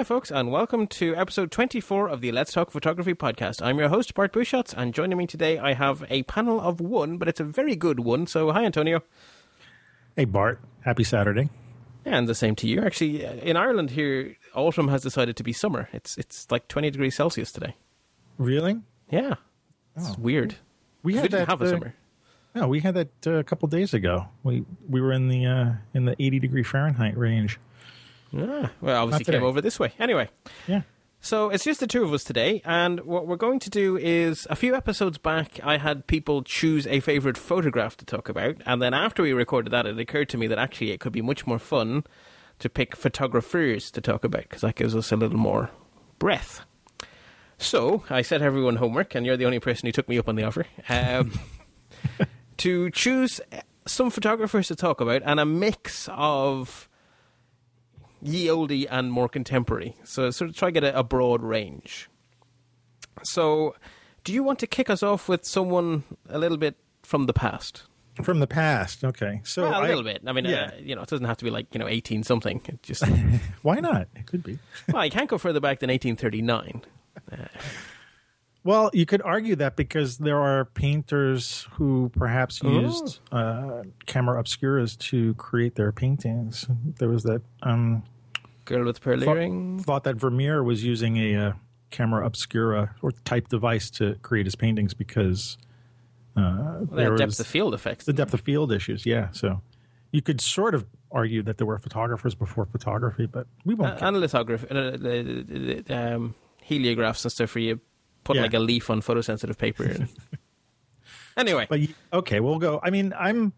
Hi, folks, and welcome to episode 24 of the Let's Talk Photography podcast. I'm your host, Bart Busschots, and joining me today, I have a panel of one, but it's a very good one. So, hi, Antonio. Hey, Bart. Happy Saturday. And the same to you. Actually, uh, in Ireland here, autumn has decided to be summer. It's it's like 20 degrees Celsius today. Really? Yeah. It's weird. We We had didn't that. have a uh, summer. No, we had that uh, a couple days ago. We we were in the uh, in the 80 degree Fahrenheit range. Ah, well, obviously came over this way. Anyway, Yeah. So it's just the two of us today, and what we're going to do is a few episodes back, I had people choose a favorite photograph to talk about, and then after we recorded that, it occurred to me that actually it could be much more fun to pick photographers to talk about because that gives us a little more breath. So I set everyone homework, and you're the only person who took me up on the offer. Um, to choose some photographers to talk about and a mix of ye oldie and more contemporary. So sort of try to get a, a broad range. So, do you want to kick us off with someone a little bit from the past? From the past. Okay. So well, a I- little bit. I mean, yeah. uh, you know, it doesn't have to be like you know eighteen something. It just Why not? It could be. well, you can't go further back than eighteen thirty nine. Well, you could argue that because there are painters who perhaps Oh. used uh, camera obscuras to create their paintings. There was that um, Girl with pearl thought, earring. thought that Vermeer was using a uh, camera obscura or type device to create his paintings because uh, They there depth was of field effects. the depth of field issues. Yeah, so you could sort of argue that there were photographers before photography, but we won't. Uh, and lithography, uh, the, the, the, um, heliographs and stuff where you put Yeah. like a leaf on photosensitive paper. anyway, but okay, we'll go. I mean, I'm.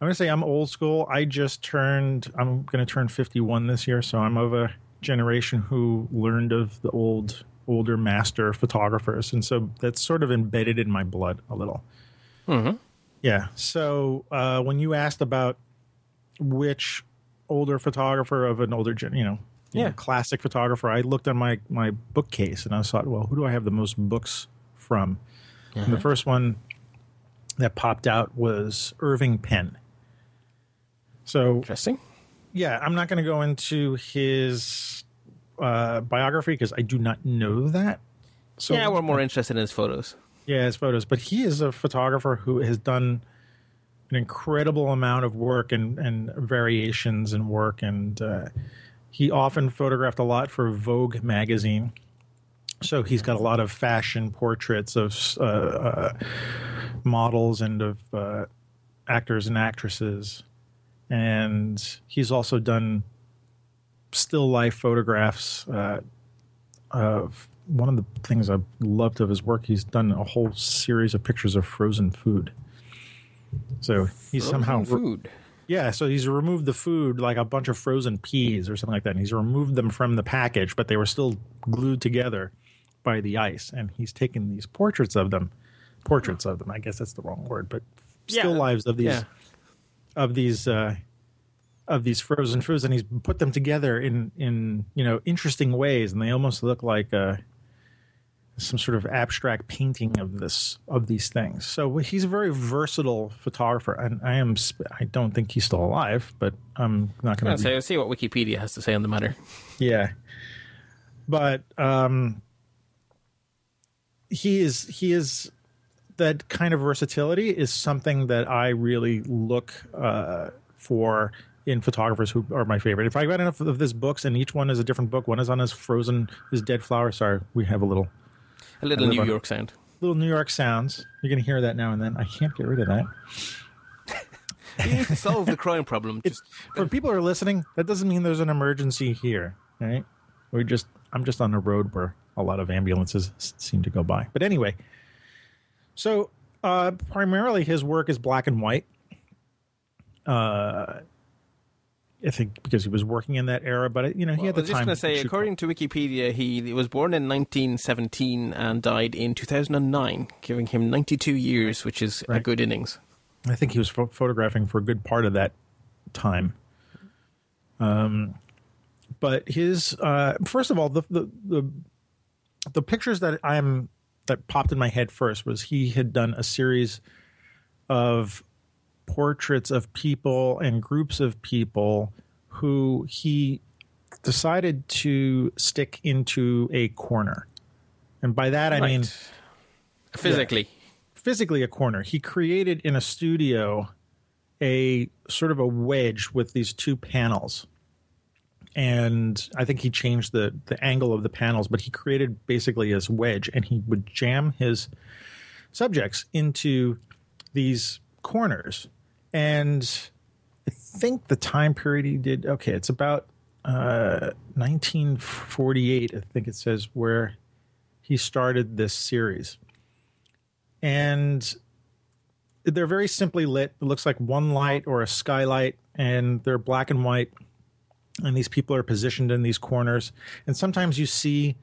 I'm gonna say I'm old school. I just turned. I'm gonna turn 51 this year, so I'm of a generation who learned of the old, older master photographers, and so that's sort of embedded in my blood a little. Mhm. Yeah. So uh, when you asked about which older photographer of an older gen, you know, you know, Yeah. classic photographer, I looked on my my bookcase and I thought, well, who do I have the most books from? And the first one that popped out was Irving Penn. So interesting. yeah, I'm not going to go into his uh, biography because I do not know that. So yeah, we're more interested in his photos. yeah, his photos. But he is a photographer who has done an incredible amount of work and, and variations and work. And uh, he often photographed a lot for Vogue magazine. So he's got a lot of fashion portraits of uh, uh, models and of uh, actors and actresses. And he's also done still life photographs uh, of one of the things I've loved of his work. He's done a whole series of pictures of frozen food. So he's somehow Frozen food. Yeah. So he's removed the food like a bunch of frozen peas or something like that. And he's removed them from the package, but they were still glued together by the ice. And he's taken these portraits of them, portraits of them. I guess that's the wrong word, but still Yeah. lives of these Yeah. of these uh, of these frozen foods, and he's put them together in in you know interesting ways, and they almost look like uh, some sort of abstract painting of this of these things. So he's a very versatile photographer, and I am I don't think he's still alive, but I'm not going to say, see what Wikipedia has to say on the matter. yeah. But um he is he is that kind of versatility is something that I really look uh for in photographers who are my favorite. If I got enough of his books and each one is a different book, one is on his frozen his dead flower. Sorry, we have a little A little New on- York sound. little New York sounds. You're gonna hear that now and then. I can't get rid of that. You need to solve the crime problem. Just for people who are listening, that doesn't mean there's an emergency here, right? We're just I'm just on a road where a lot of ambulances seem to go by. But anyway, so uh, primarily his work is black and white. Uh, I think because he was working in that era, but you know he had the I was just going to say, according to Wikipedia, he was born in 1917 and died in 2009, giving him 92 years, which is a good innings. I think he was pho- photographing for a good part of that time. Um, but his uh, first of all, the, the the the pictures that I'm that popped in my head first was he had done a series of portraits of people and groups of people who he decided to stick into a corner. And by that I Right. mean physically. physically a corner. He created in a studio a sort of a wedge with these two panels. And I think he changed the the angle of the panels, but he created basically this wedge and he would jam his subjects into these corners. And I think the time period he did okay, it's about uh 1948 I think it says where he started this series and they're very simply lit. It looks like one light or a skylight, and they're black and white. And these people are positioned in these corners. And sometimes you see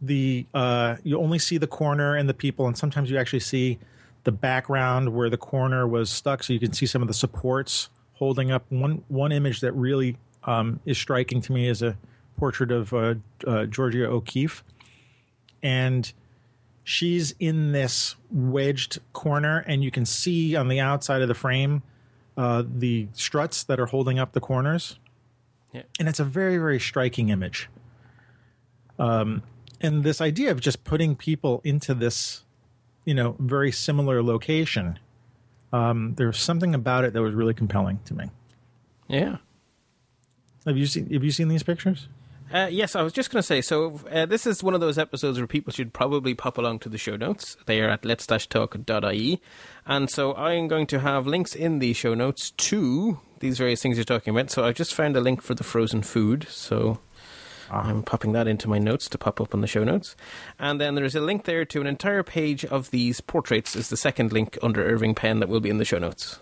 the uh, you only see the corner and the people, and sometimes you actually see the background where the corner was stuck, so you can see some of the supports holding up. One one image that really um, is striking to me is a portrait of uh, uh, Georgia O'Keeffe, and she's in this wedged corner, and you can see on the outside of the frame uh, the struts that are holding up the corners. Yeah. And it's a very, very striking image. Um, and this idea of just putting people into this, you know, very similar location, um, there was something about it that was really compelling to me. Yeah. Have you seen Have you seen these pictures? Uh, yes, I was just going to say. So uh, this is one of those episodes where people should probably pop along to the show notes. They are at let's-talk.ie, and so I'm going to have links in the show notes to these various things you're talking about. So I just found a link for the frozen food. So I'm popping that into my notes to pop up on the show notes, and then there is a link there to an entire page of these portraits. Is the second link under Irving Penn that will be in the show notes.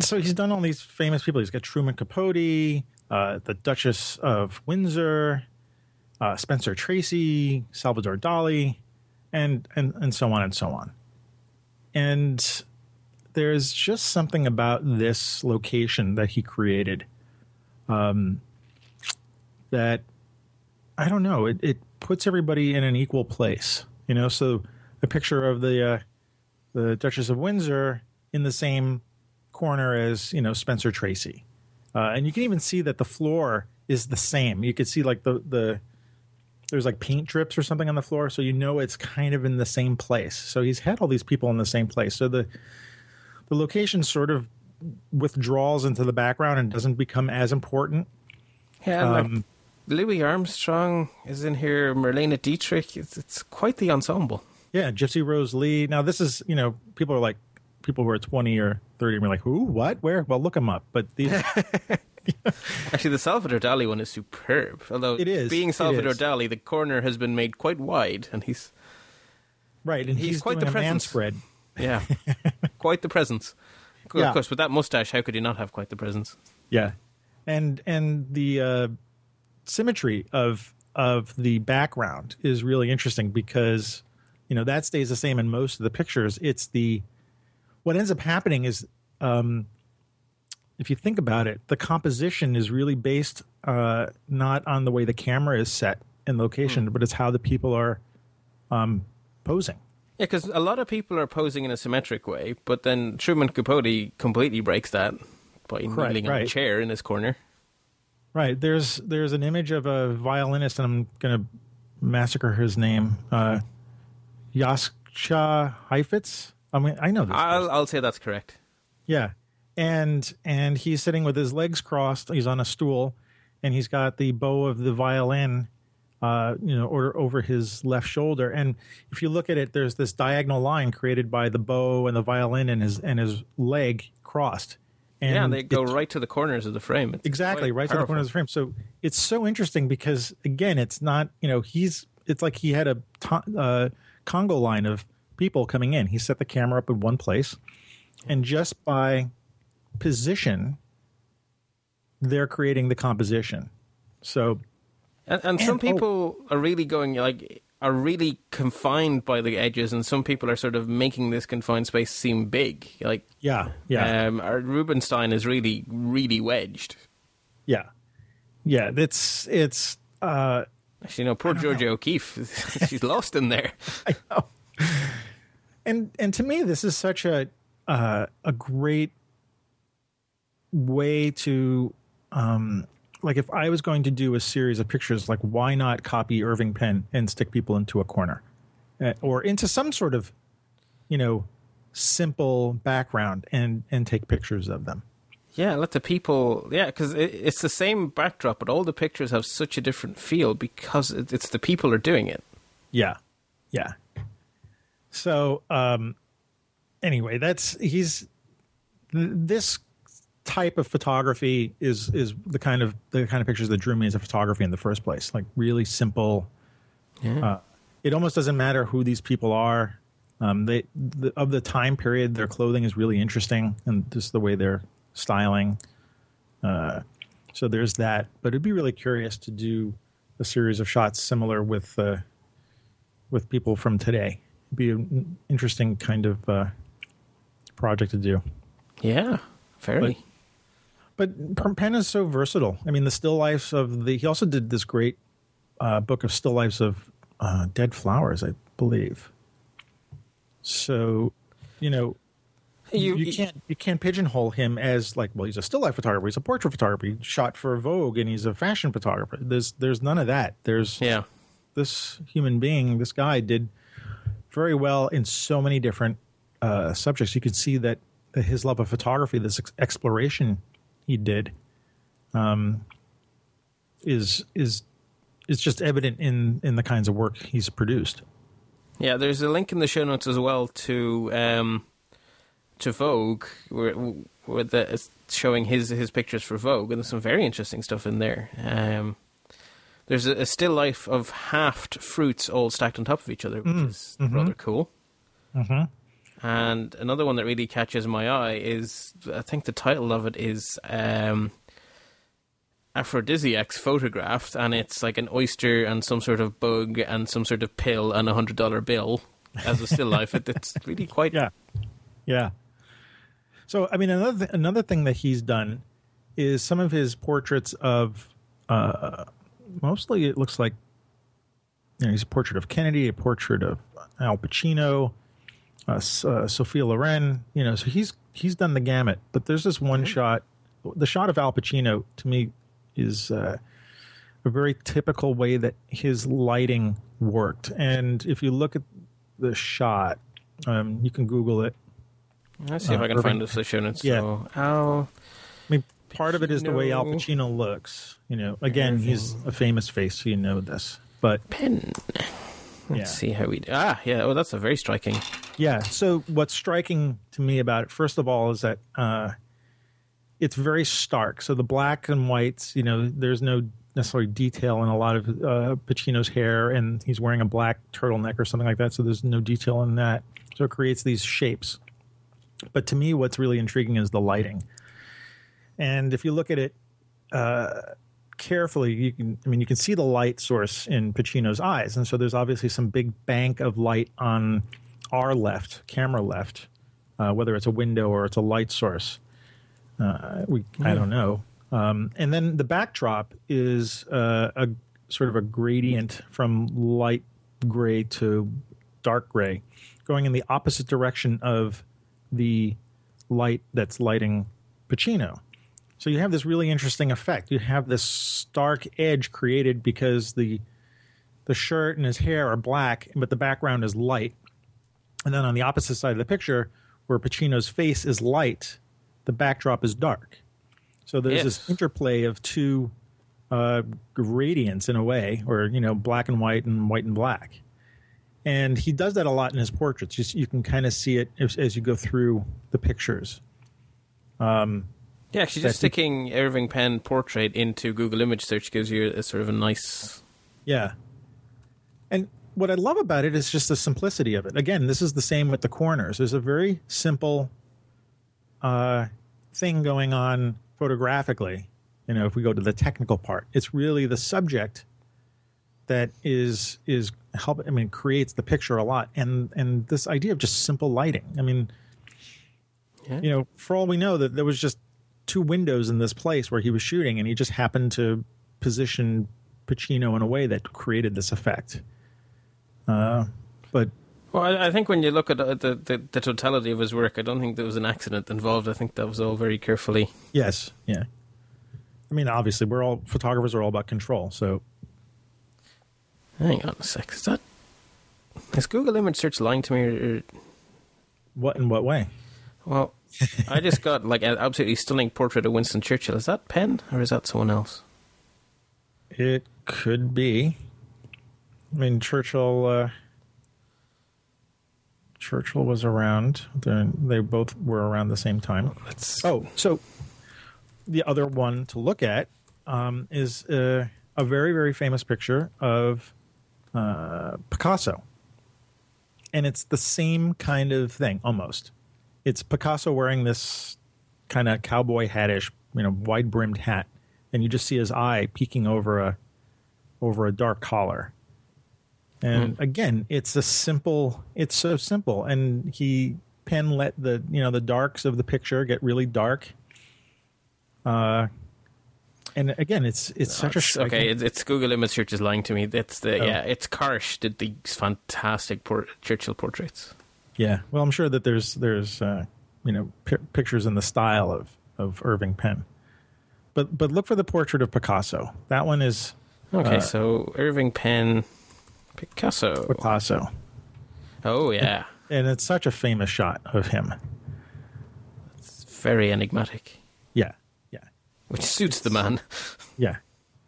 so he's done all these famous people. He's got Truman Capote, uh, the Duchess of Windsor, uh, Spencer Tracy, Salvador Dali, and and and so on and so on. And there's just something about this location that he created, um, that I don't know. It it puts everybody in an equal place, you know. So a picture of the uh, the Duchess of Windsor in the same corner as you know Spencer Tracy, uh, and you can even see that the floor is the same. You could see like the the there's like paint drips or something on the floor, so you know it's kind of in the same place. So he's had all these people in the same place. So the the location sort of withdraws into the background and doesn't become as important. Yeah, Um, Louis Armstrong is in here. Marlene Dietrich. It's, it's quite the ensemble. Yeah, Gypsy Rose Lee. Now this is you know people are like people who are 20 or 30 and we're like who what where well look them up but these Actually, the Salvador Dali one is superb. Although It is, being Salvador is. Dali, the corner has been made quite wide, and he's right and He's he's, quite the presence. spread yeah, quite the presence. Of Yeah. course, with that mustache, how could he not have quite the presence? Yeah, and and the uh, symmetry of of the background is really interesting because you know that stays the same in most of the pictures. It's the what ends up happening is um, if you think about it, the composition is really based uh, not on the way the camera is set in location, but it's how the people are um, posing. Yeah, because a lot of people are posing in a symmetric way, but then Truman Capote completely breaks that by kneeling on a chair in his corner. Right. There's there's an image of a violinist, and I'm gonna massacre his name. Uh, Yaska Heifetz. I mean, I know this. I'll. I'll say that's correct. Yeah, and and he's sitting with his legs crossed. He's on a stool, and he's got the bow of the violin, uh, you know, or over his left shoulder. And if you look at it, there's this diagonal line created by the bow and the violin and his and his leg crossed. And yeah, they go it- right to the corners of the frame. It's exactly right to the corner of the frame so it's so interesting because again it's not you know he's it's like he had a to- uh, congo line of people coming in he set the camera up in one place and just by position they're creating the composition so And, and some oh. people are really going like are really confined by the edges, and some people are sort of making this confined space seem big. Like, Yeah, yeah, um, our Rubinstein is really, really wedged. yeah, yeah. It's it's. Uh, Actually, no, poor Georgia O'Keeffe, she's lost in there. I know. And and to me, this is such a uh, a great way to um, like if I was going to do a series of pictures, like why not copy Irving Penn and stick people into a corner uh, or into some sort of you know simple background and and take pictures of them. Yeah, let the people. Yeah, because it, it's the same backdrop, but all the pictures have such a different feel because it, it's the people are doing it. Yeah. Yeah. So, um, anyway, that's he's th- this type of photography is is the kind of the kind of pictures that drew me as a photography in the first place. Like really simple. Uh, it almost doesn't matter who these people are. Um, they the, of the time period, their clothing is really interesting, and just the way they're styling. Uh, so there's that. But it'd be really curious to do a series of shots similar with uh, with people from today. It'd be an interesting kind of uh, project to do. Yeah, fairly. But Penn is so versatile. I mean, the still lifes of the. He also did this great uh, book of still lifes of uh, dead flowers, I believe. So, you know, you, You- can't you can't pigeonhole him as like, well, he's a still life photographer, he's a portrait photographer, he shot for Vogue, and he's a fashion photographer. There's there's none of that. There's yeah, this human being, this guy did very well in so many different uh, subjects. You can see that his love of photography, this ex- exploration he did, um, is is is just evident in in the kinds of work he's produced. yeah. There's a link in the show notes as well to um, to Vogue, where, where the, it's showing his his pictures for Vogue, and there's some very interesting stuff in there. Um, there's a, a still life of halved fruits all stacked on top of each other, which is rather cool. Mhm. And another one that really catches my eye is I think the title of it is um, Aphrodisiacs Photographed, and it's like an oyster and some sort of bug and some sort of pill and a hundred dollar bill as a still life. It, it's really quite Yeah, yeah. So I mean, another th- another thing that he's done is some of his portraits of uh, mostly it looks like you know he's a portrait of Kennedy, a portrait of Al Pacino, uh, uh, Sophia Loren. You know, so he's he's done the gamut. But there's this one shot, the shot of Al Pacino to me is uh, a very typical way that his lighting worked. And if you look at the shot, um, you can Google it. Let's see if Uh, I can Irving- find this notes. Yeah. So, Al I mean, part of it is the way Al Pacino. Pacino looks. You know, again, he's a famous face, so you know this. But Penn. Let's Yeah. see how we do. Ah, yeah. Oh, that's a very striking. yeah, so what's striking to me about it, first of all, is that uh, it's very stark. So the black and whites, you know, there's no necessarily detail in a lot of uh, Pacino's hair, and he's wearing a black turtleneck or something like that. So there's no detail in that. So it creates these shapes. But to me, what's really intriguing is the lighting. And if you look at it uh, carefully, you can. I mean, you can see the light source in Pacino's eyes, and so there's obviously some big bank of light on our left, camera left, uh, whether it's a window or it's a light source. Uh, we, I don't know. Um, and then the backdrop is uh, a sort of a gradient from light gray to dark gray, going in the opposite direction of the light that's lighting Pacino. So you have this really interesting effect. You have this stark edge created because the the shirt and his hair are black, but the background is light. And then on the opposite side of the picture, where Pacino's face is light, the backdrop is dark. So there's Yes. this interplay of two uh, gradients in a way, or you know, black and white and white and black. And he does that a lot in his portraits. Just you can kind of see it as, as you go through the pictures. Yeah, actually, just sticking Irving Penn portrait into Google image search gives you a sort of a nice. Yeah. And what I love about it is just the simplicity of it. Again, this is the same with the corners. There's a very simple uh, thing going on photographically. You know, if we go to the technical part, it's really the subject that is is help. I mean, creates the picture a lot, and and this idea of just simple lighting. I mean, Yeah. you know, for all we know, that there was just two windows in this place where he was shooting, and he just happened to position Pacino in a way that created this effect. Uh, but Well, I, I think when you look at the, the, the, the totality of his work, I don't think there was an accident involved. I think that was all very carefully. yes, yeah. I mean, obviously, we're all photographers are all about control. So Hang on a sec. Is that. Is Google image search lying to me? Or- what in what way? well, I just got like an absolutely stunning portrait of Winston Churchill. Is that Penn or is that someone else? It could be. I mean, Churchill. Uh, Churchill was around. They're, they both were around the same time. That's Oh, so the other one to look at um, is uh, a very, very famous picture of uh, Picasso. And it's the same kind of thing, almost. It's Picasso wearing this kind of cowboy hattish, you know, wide brimmed hat, and you just see his eye peeking over a over a dark collar. And again, it's a simple. It's so simple, and he Penn let the you know the darks of the picture get really dark. Uh, and again, it's it's such a It's- okay. It's, it's Google image search is lying to me. That's the Oh. yeah. It's Karsh did these fantastic port- Churchill portraits. Yeah, well, I'm sure that there's there's uh, you know pi pictures in the style of of Irving Penn, but but look for the portrait of Picasso. That one is Okay, Uh, so Irving Penn, Picasso. Picasso, Oh yeah, and it's such a famous shot of him. it's very enigmatic, Yeah, yeah, which suits the man. yeah.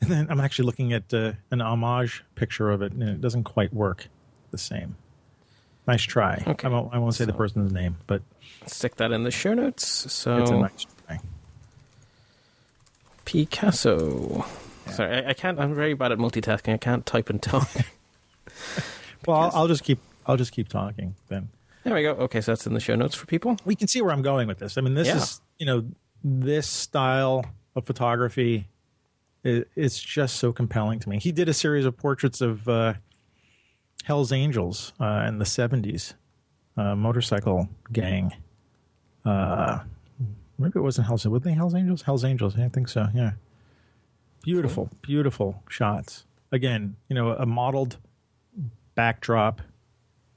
And then I'm actually looking at uh, an homage picture of it, and it doesn't quite work the same. Nice try. Okay, I won't, I won't say the person's name, but Stick that in the show notes. So it's a nice try. Picasso. Sorry, I, I can't. I'm very bad at multitasking. I can't type and talk. Well, I'll, I'll just keep I'll just keep talking then. there we go. Okay, so that's in the show notes for people. we can see where I'm going with this. I mean, this Yeah. is you know this style of photography. it's just so compelling to me. He did a series of portraits of uh, Hell's Angels uh, in the '70s, uh, motorcycle gang. Uh, maybe it wasn't Hell's. Were they Hell's Angels? Hell's Angels. I think so. Yeah. Beautiful, beautiful shots. Again, you know, a modeled backdrop,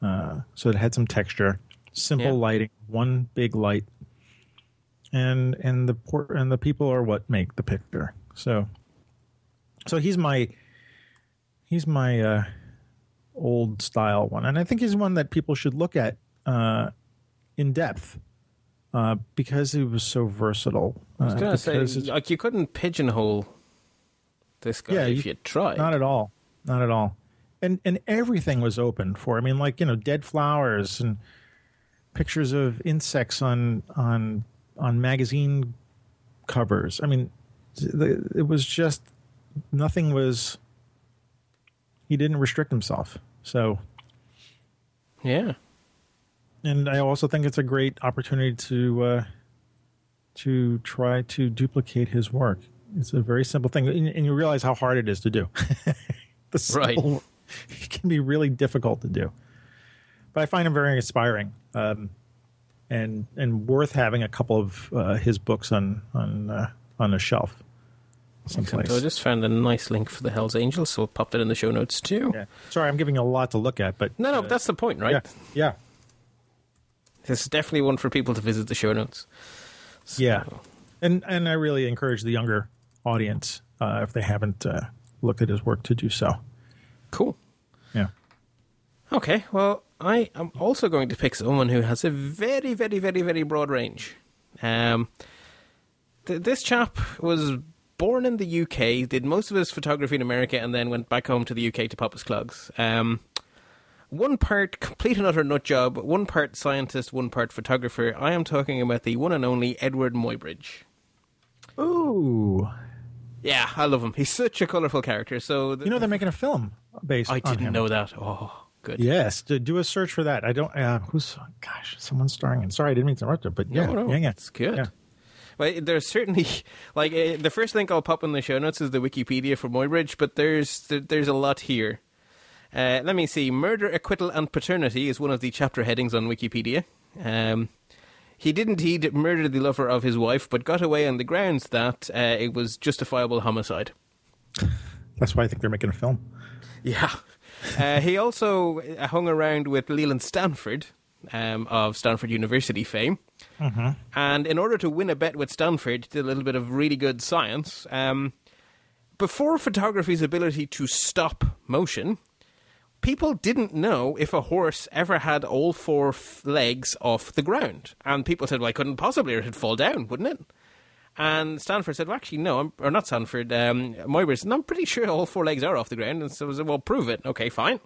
uh, so it had some texture. Simple Yeah. lighting, one big light, and and the port and the people are what make the picture. So, so he's my he's my uh, old style one, and I think he's one that people should look at uh, in depth uh, because he was so versatile. Uh, I was gonna say, like, you couldn't pigeonhole this guy Yeah, if you- you tried. Not at all. Not at all. And and everything was open for. I mean, like you know, dead flowers and pictures of insects on on on magazine covers. I mean, the, it was just nothing was. He didn't restrict himself. So, yeah. and I also think it's a great opportunity to uh, to try to duplicate his work. It's a very simple thing, and, and you realize how hard it is to do. the Right. it can be really difficult to do, but I find him very inspiring, um, and and worth having a couple of uh, his books on on uh, on a shelf someplace. So I just found a nice link for the Hell's Angels, so we'll pop that in the show notes too. yeah. Sorry, I'm giving a lot to look at, but No, no, uh, that's the point, right? yeah, yeah, This is definitely one for people to visit the show notes. So- Yeah, and and I really encourage the younger audience uh, if they haven't uh, looked at his work to do so. Cool. Yeah, Okay, well, I am also going to pick someone who has a very, very, very, very broad range. Um, th- this chap was born in the UK, did most of his photography in America, and then went back home to the UK to pop his clogs. Um, one part complete and utter nut job, one part scientist, one part photographer. I am talking about the one and only Eadweard Muybridge. Ooh, Yeah, I love him. He's such a colourful character. So the, you know they're making a film based. I didn't him. know that. Oh, good. Yes, do, do a search for that. I don't. Uh, who's? Gosh, someone's starring in. Sorry, I didn't mean to interrupt you, but yeah, no, no, yeah, yeah. it's good. Yeah. Well, there's certainly like uh, the first link I'll pop in the show notes is the Wikipedia for Muybridge, but there's there's a lot here. Uh, let me see. Murder, acquittal, and paternity is one of the chapter headings on Wikipedia. Um, he did indeed murder the lover of his wife, but got away on the grounds that uh, it was justifiable homicide. That's why I think they're making a film. Yeah. Uh, he also hung around with Leland Stanford um, of Stanford University fame. And in order to win a bet with Stanford, did a little bit of really good science. Um, before photography's ability to stop motion, people didn't know if a horse ever had all four f- legs off the ground. And people said, well, I couldn't possibly, or it'd fall down, wouldn't it? And Stanford said, well, actually, no, I'm, or not Stanford, um, said, no, I'm pretty sure all four legs are off the ground. And so I said, well, prove it. Okay, fine.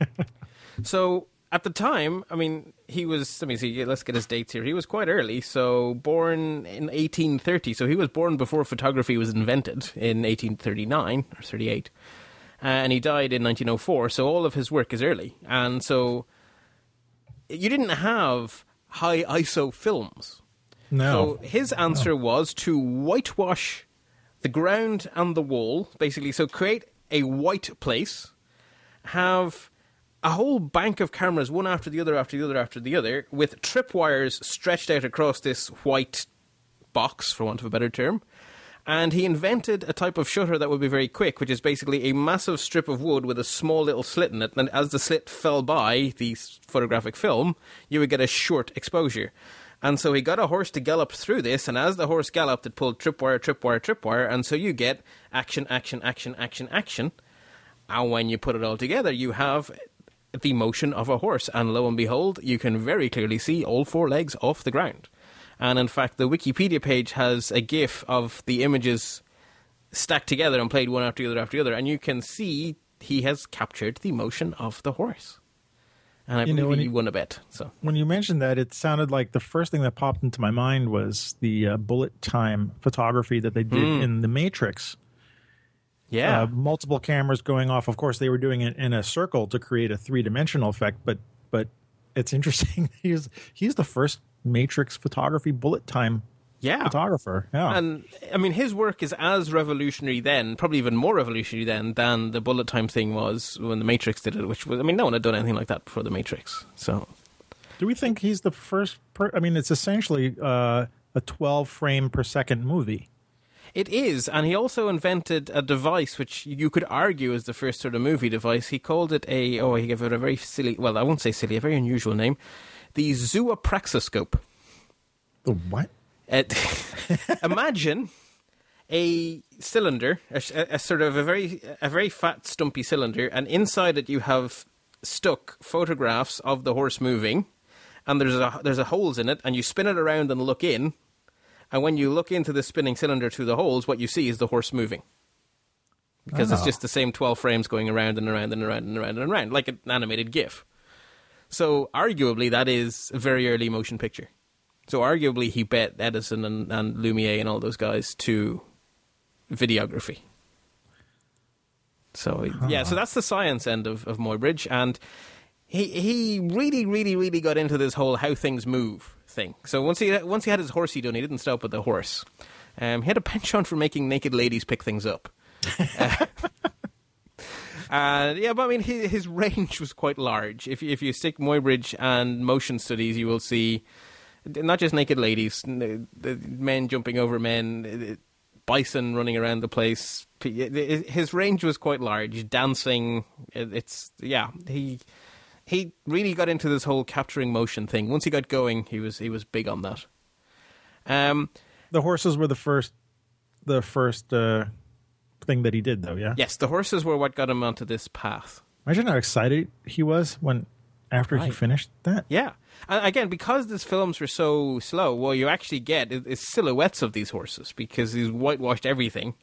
so at the time, I mean, he was, let me see, let's get his dates here. He was quite early. So born in 1830. So he was born before photography was invented in 1839 or 38. Uh, and he died in 1904. So all of his work is early. And so you didn't have high ISO films. No. So his answer was to whitewash the ground and the wall, basically. So create a white place, have a whole bank of cameras, one after the other, after the other, after the other, with tripwires stretched out across this white box, for want of a better term. And he invented a type of shutter that would be very quick, which is basically a massive strip of wood with a small little slit in it. And as the slit fell by the photographic film, you would get a short exposure. And so he got a horse to gallop through this, and as the horse galloped, it pulled tripwire, tripwire, tripwire, and so you get action, action, action, action, action. And when you put it all together, you have the motion of a horse, and lo and behold, you can very clearly see all four legs off the ground. And in fact, the Wikipedia page has a GIF of the images stacked together and played one after the other after the other, and you can see he has captured the motion of the horse. And I You know, believe when he he- won a bet. So When you mentioned that, it sounded like the first thing that popped into my mind was the uh, bullet time photography that they did in The Matrix. Yeah, Uh, multiple cameras going off. Of course, they were doing it in a circle to create a three dimensional effect. But but it's interesting. he's he's the first Matrix photography bullet time yeah. photographer. Yeah, And I mean, his work is as revolutionary then, probably even more revolutionary then, than the bullet time thing was when the Matrix did it. Which was, I mean, no one had done anything like that before the Matrix. So do we think he's the first? Per- I mean, it's essentially uh, a twelve frame per second movie. It is, and he also invented a device which you could argue is the first sort of movie device. He called it a oh, he gave it a very silly, well, I won't say silly, a very unusual name, the zoopraxiscope. The what? It, uh, imagine a cylinder, a, a sort of a very a very fat, stumpy cylinder, and inside it you have stuck photographs of the horse moving, and there's a there's a holes in it, and you spin it around and look in, and when you look into the spinning cylinder through the holes, what you see is the horse moving. Because it's Oh. just the same 12 frames going around and around and around and around and around, like an animated GIF. So, arguably, that is a very early motion picture. So arguably he bet Edison and, and Lumiere and all those guys to videography. So yeah, so that's the science end of, of Muybridge, and he he really really really got into this whole how things move thing. So once he once he had his horsey done, he didn't stop with the horse. Um, he had a penchant for making naked ladies pick things up. Uh, yeah, but I mean, his, his range was quite large. If you, if you stick Muybridge and motion studies, you will see not just naked ladies, men jumping over men, bison running around the place. His range was quite large. Dancing, it's yeah. He he really got into this whole capturing motion thing. Once he got going, he was he was big on that. Um, The horses were the first, the first uh, thing that he did, though. Yeah. yes, the horses were what got him onto this path. Imagine how excited he was when after he finished that. Yeah. And again, because these films were so slow, what you actually get is silhouettes of these horses because he's whitewashed everything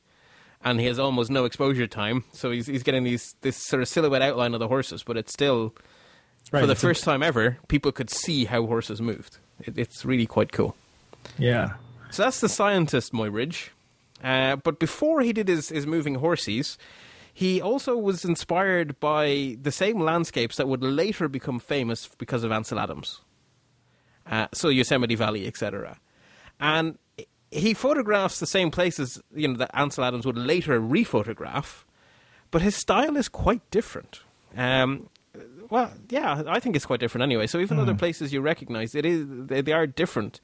and he has almost no exposure time. So he's, he's getting these this sort of silhouette outline of the horses, but it's still, Right, for the it's a- first time ever, people could see how horses moved. It, it's really quite cool. Yeah. So that's the scientist, Muybridge. Uh, but before he did his, his moving horses, he also was inspired by the same landscapes that would later become famous because of Ansel Adams. Uh, so Yosemite Valley, etc. And he photographs the same places you know that Ansel Adams would later rephotograph, but his style is quite different. Um, well, yeah, I think it's quite different anyway. So even though they're places you recognise, it is they, they are different,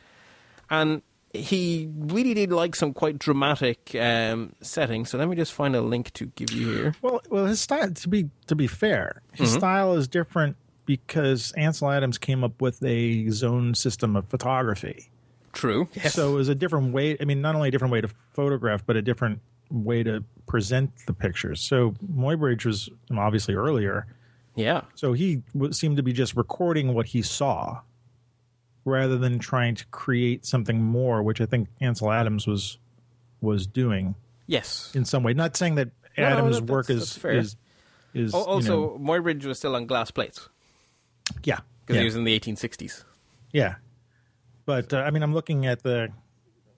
and he really did like some quite dramatic um, settings. So let me just find a link to give you here. Well, well, his style to be to be fair, his style is different because Ansel Adams came up with a zone system of photography. True. Yes. So it was a different way. I mean, not only a different way to photograph, but a different way to present the pictures. So Muybridge was obviously earlier. Yeah. So he seemed to be just recording what he saw rather than trying to create something more, which I think Ansel Adams was was doing Yes. in some way. Not saying that No, no, Adams' that- that's- work that's is fair. is is Al- you Also, know- Muybridge was still on glass plates yeah because yeah, he was in the 1860s. yeah. But uh, I mean, I'm looking at the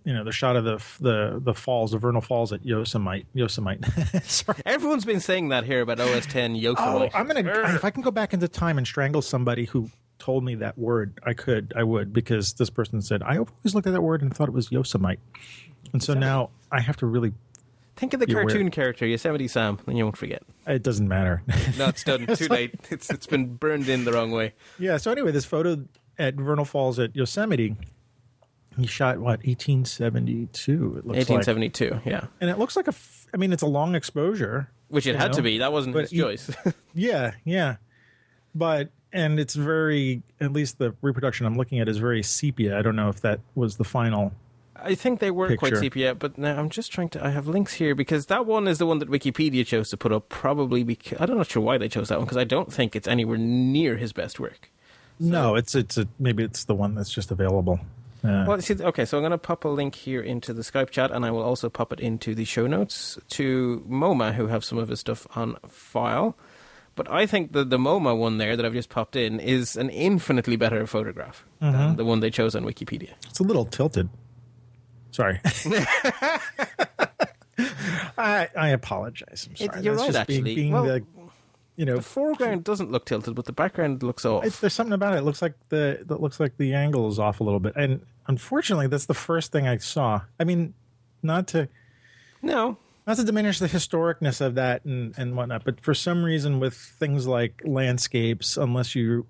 you know the shot of the the the falls, the vernal falls at Yosemite. Yosemite. Sorry. Everyone's been saying that here about OS 10 Yosemite. Oh, I'm gonna. If I can go back into time and strangle somebody who told me that word, I could. I would because this person said I always looked at that word and thought it was Yosemite, and so now I have to really. Think of the Be aware. cartoon character Yosemite Sam, and you won't forget. It doesn't matter. No, it's done. Too late. It's it's been burned in the wrong way. yeah. So anyway, this photo at Vernal Falls at Yosemite, he shot what 1872. It looks like, 1872. Yeah, and it looks like a. f- I mean, it's a long exposure. which it had to be. That wasn't But his he- choice. Yeah, yeah. But and it's very at least the reproduction I'm looking at is very sepia. I don't know if that was the final. I think they were quite sepia, but now I'm just trying to. I have links here because that one is the one that Wikipedia chose to put up. Probably because I'm not sure why they chose that one because I don't think it's anywhere near his best work. No, it's it's a, maybe it's the one that's just available. Uh, Well, see, okay, so I'm going to pop a link here into the Skype chat, and I will also pop it into the show notes to MoMA, who have some of his stuff on file. But I think the the MoMA one there that I've just popped in is an infinitely better photograph than the one they chose on Wikipedia. it's a little tilted. Sorry. I I apologize. I'm It- sorry. you're That's right, just being- Being Well, the, you know, The foreground doesn't look tilted, but the background looks off. it, there's something about it. It looks like the that looks like the angle is off a little bit. And unfortunately, that's the first thing I saw. I mean, not to no, not to diminish the historicness of that and, and whatnot, but for some reason with things like landscapes, unless you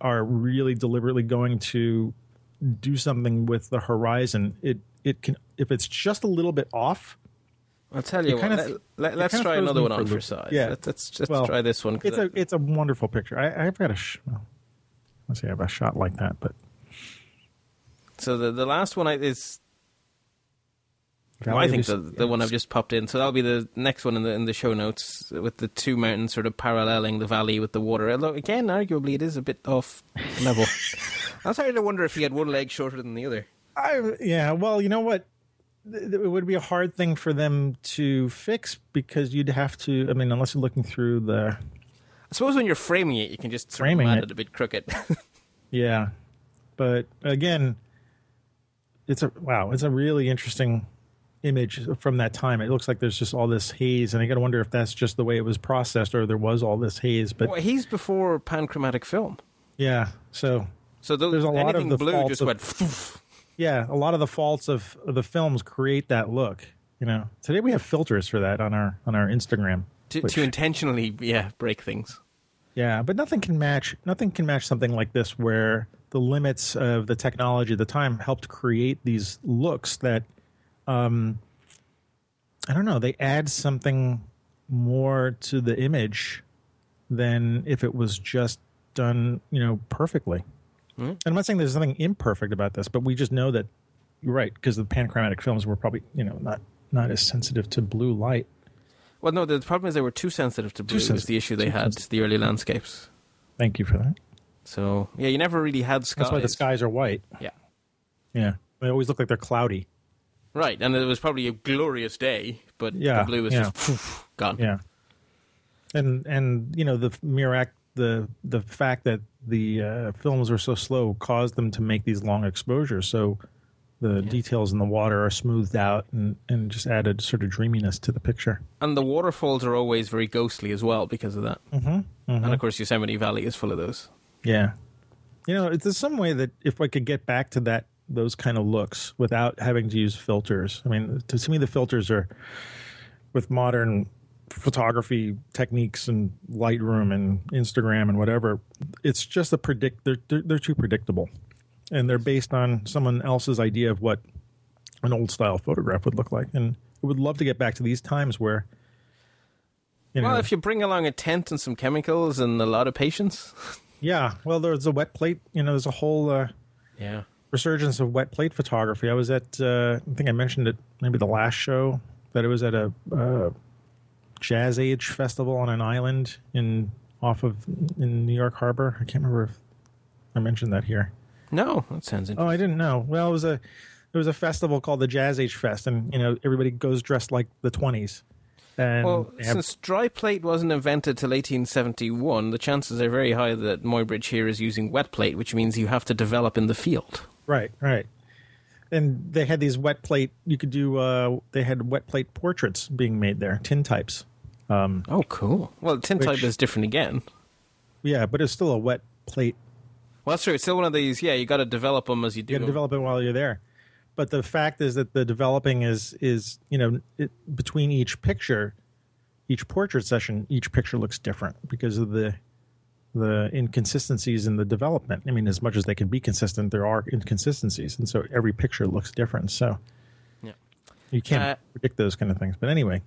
are really deliberately going to do something with the horizon, it it can if it's just a little bit off. I'll tell you what. kind of let, let's try another one on for size. Yeah. Let's, let's just Well, try this one. It's a I- it's a wonderful picture. I, I've got a sh- well, let's see, I have a shot like that, but so the the last one I- is Well, I think the- the, one I've just popped in. So that'll be the next one in the in the show notes with the two mountains sort of paralleling the valley with the water. Although again, arguably, it is a bit off level. I'm starting to wonder if he had one leg shorter than the other. I yeah, well, you know what? It would be a hard thing for them to fix because you'd have to. I mean, unless you're looking through the I suppose when you're framing it, you can just Framing it. a bit crooked. Yeah, but again, it's a wow. It's a really interesting image from that time. It looks like there's just all this haze, and I got to wonder if that's just the way it was processed, or there was all this haze. But well, he's before panchromatic film, yeah, so so those, There's a lot of the blue just of- went. yeah, a lot of the faults of, of the films create that look. You know, today we have filters for that on our on our Instagram. To, which- to intentionally, yeah, break things. Yeah, but nothing can match nothing can match something like this where the limits of the technology at the time helped create these looks that um I don't know, they add something more to the image than if it was just done, you know, perfectly. And I'm not saying there's something imperfect about this, but we just know that you're right because the panchromatic films were probably, you know, not not as sensitive to blue light. Well, no, the problem is they were too sensitive to blue. Was sensitive. the issue they Too had sensitive. the early landscapes. Thank you for that. So yeah, you never really had skies. That's why the skies are white. Yeah. Yeah. They always look like they're cloudy. Right, and it was probably a glorious day, but Yeah, the blue was yeah. just poof, gone. Yeah. And and you know the mere act the the fact that the uh, films were so slow caused them to make these long exposures. So the details in the water are smoothed out and and just added sort of dreaminess to the picture. And the waterfalls are always very ghostly as well because of that. Mm-hmm, And of course, Yosemite Valley is full of those. Yeah. You know, it's there's some way that if I could get back to that those kind of looks without having to use filters. I mean, to, to me, the filters are with modern photography techniques and Lightroom and Instagram and whatever. It's just a predict. They're, they're they're too predictable, and they're based on someone else's idea of what an old style photograph would look like. And I would love to get back to these times where. You know, Well, if you bring along a tent and some chemicals and a lot of patience. yeah, well, there's a wet plate. You know, there's a whole uh, Yeah. resurgence of wet plate photography. I was at, uh, I think I mentioned it maybe the last show that it was at a uh, Jazz Age festival on an island in off of in New York Harbor. I can't remember if I mentioned that here. No, that sounds interesting. Oh. I didn't know. Well, it was a it was a festival called the Jazz Age Fest, and you know everybody goes dressed like the twenties. And well, have- since dry plate wasn't invented till 1871, the chances are very high that Muybridge here is using wet plate, which means you have to develop in the field. Right, right. And they had these wet plate. You could do. Uh, they had wet plate portraits being made there, tin types. Oh, cool. Well, tintype Which- is different again. Yeah, but it's still a wet plate. Well, that's true. It's still one of these. Yeah, you got to develop them as you do. You got to develop it while you're there. But the fact is that the developing is is you know it, between each picture, each portrait session, each picture looks different because of the the inconsistencies in the development. I mean, as much as they can be consistent, there are inconsistencies, and so every picture looks different. So Yeah. you can't Uh, predict those kind of things. But anyway,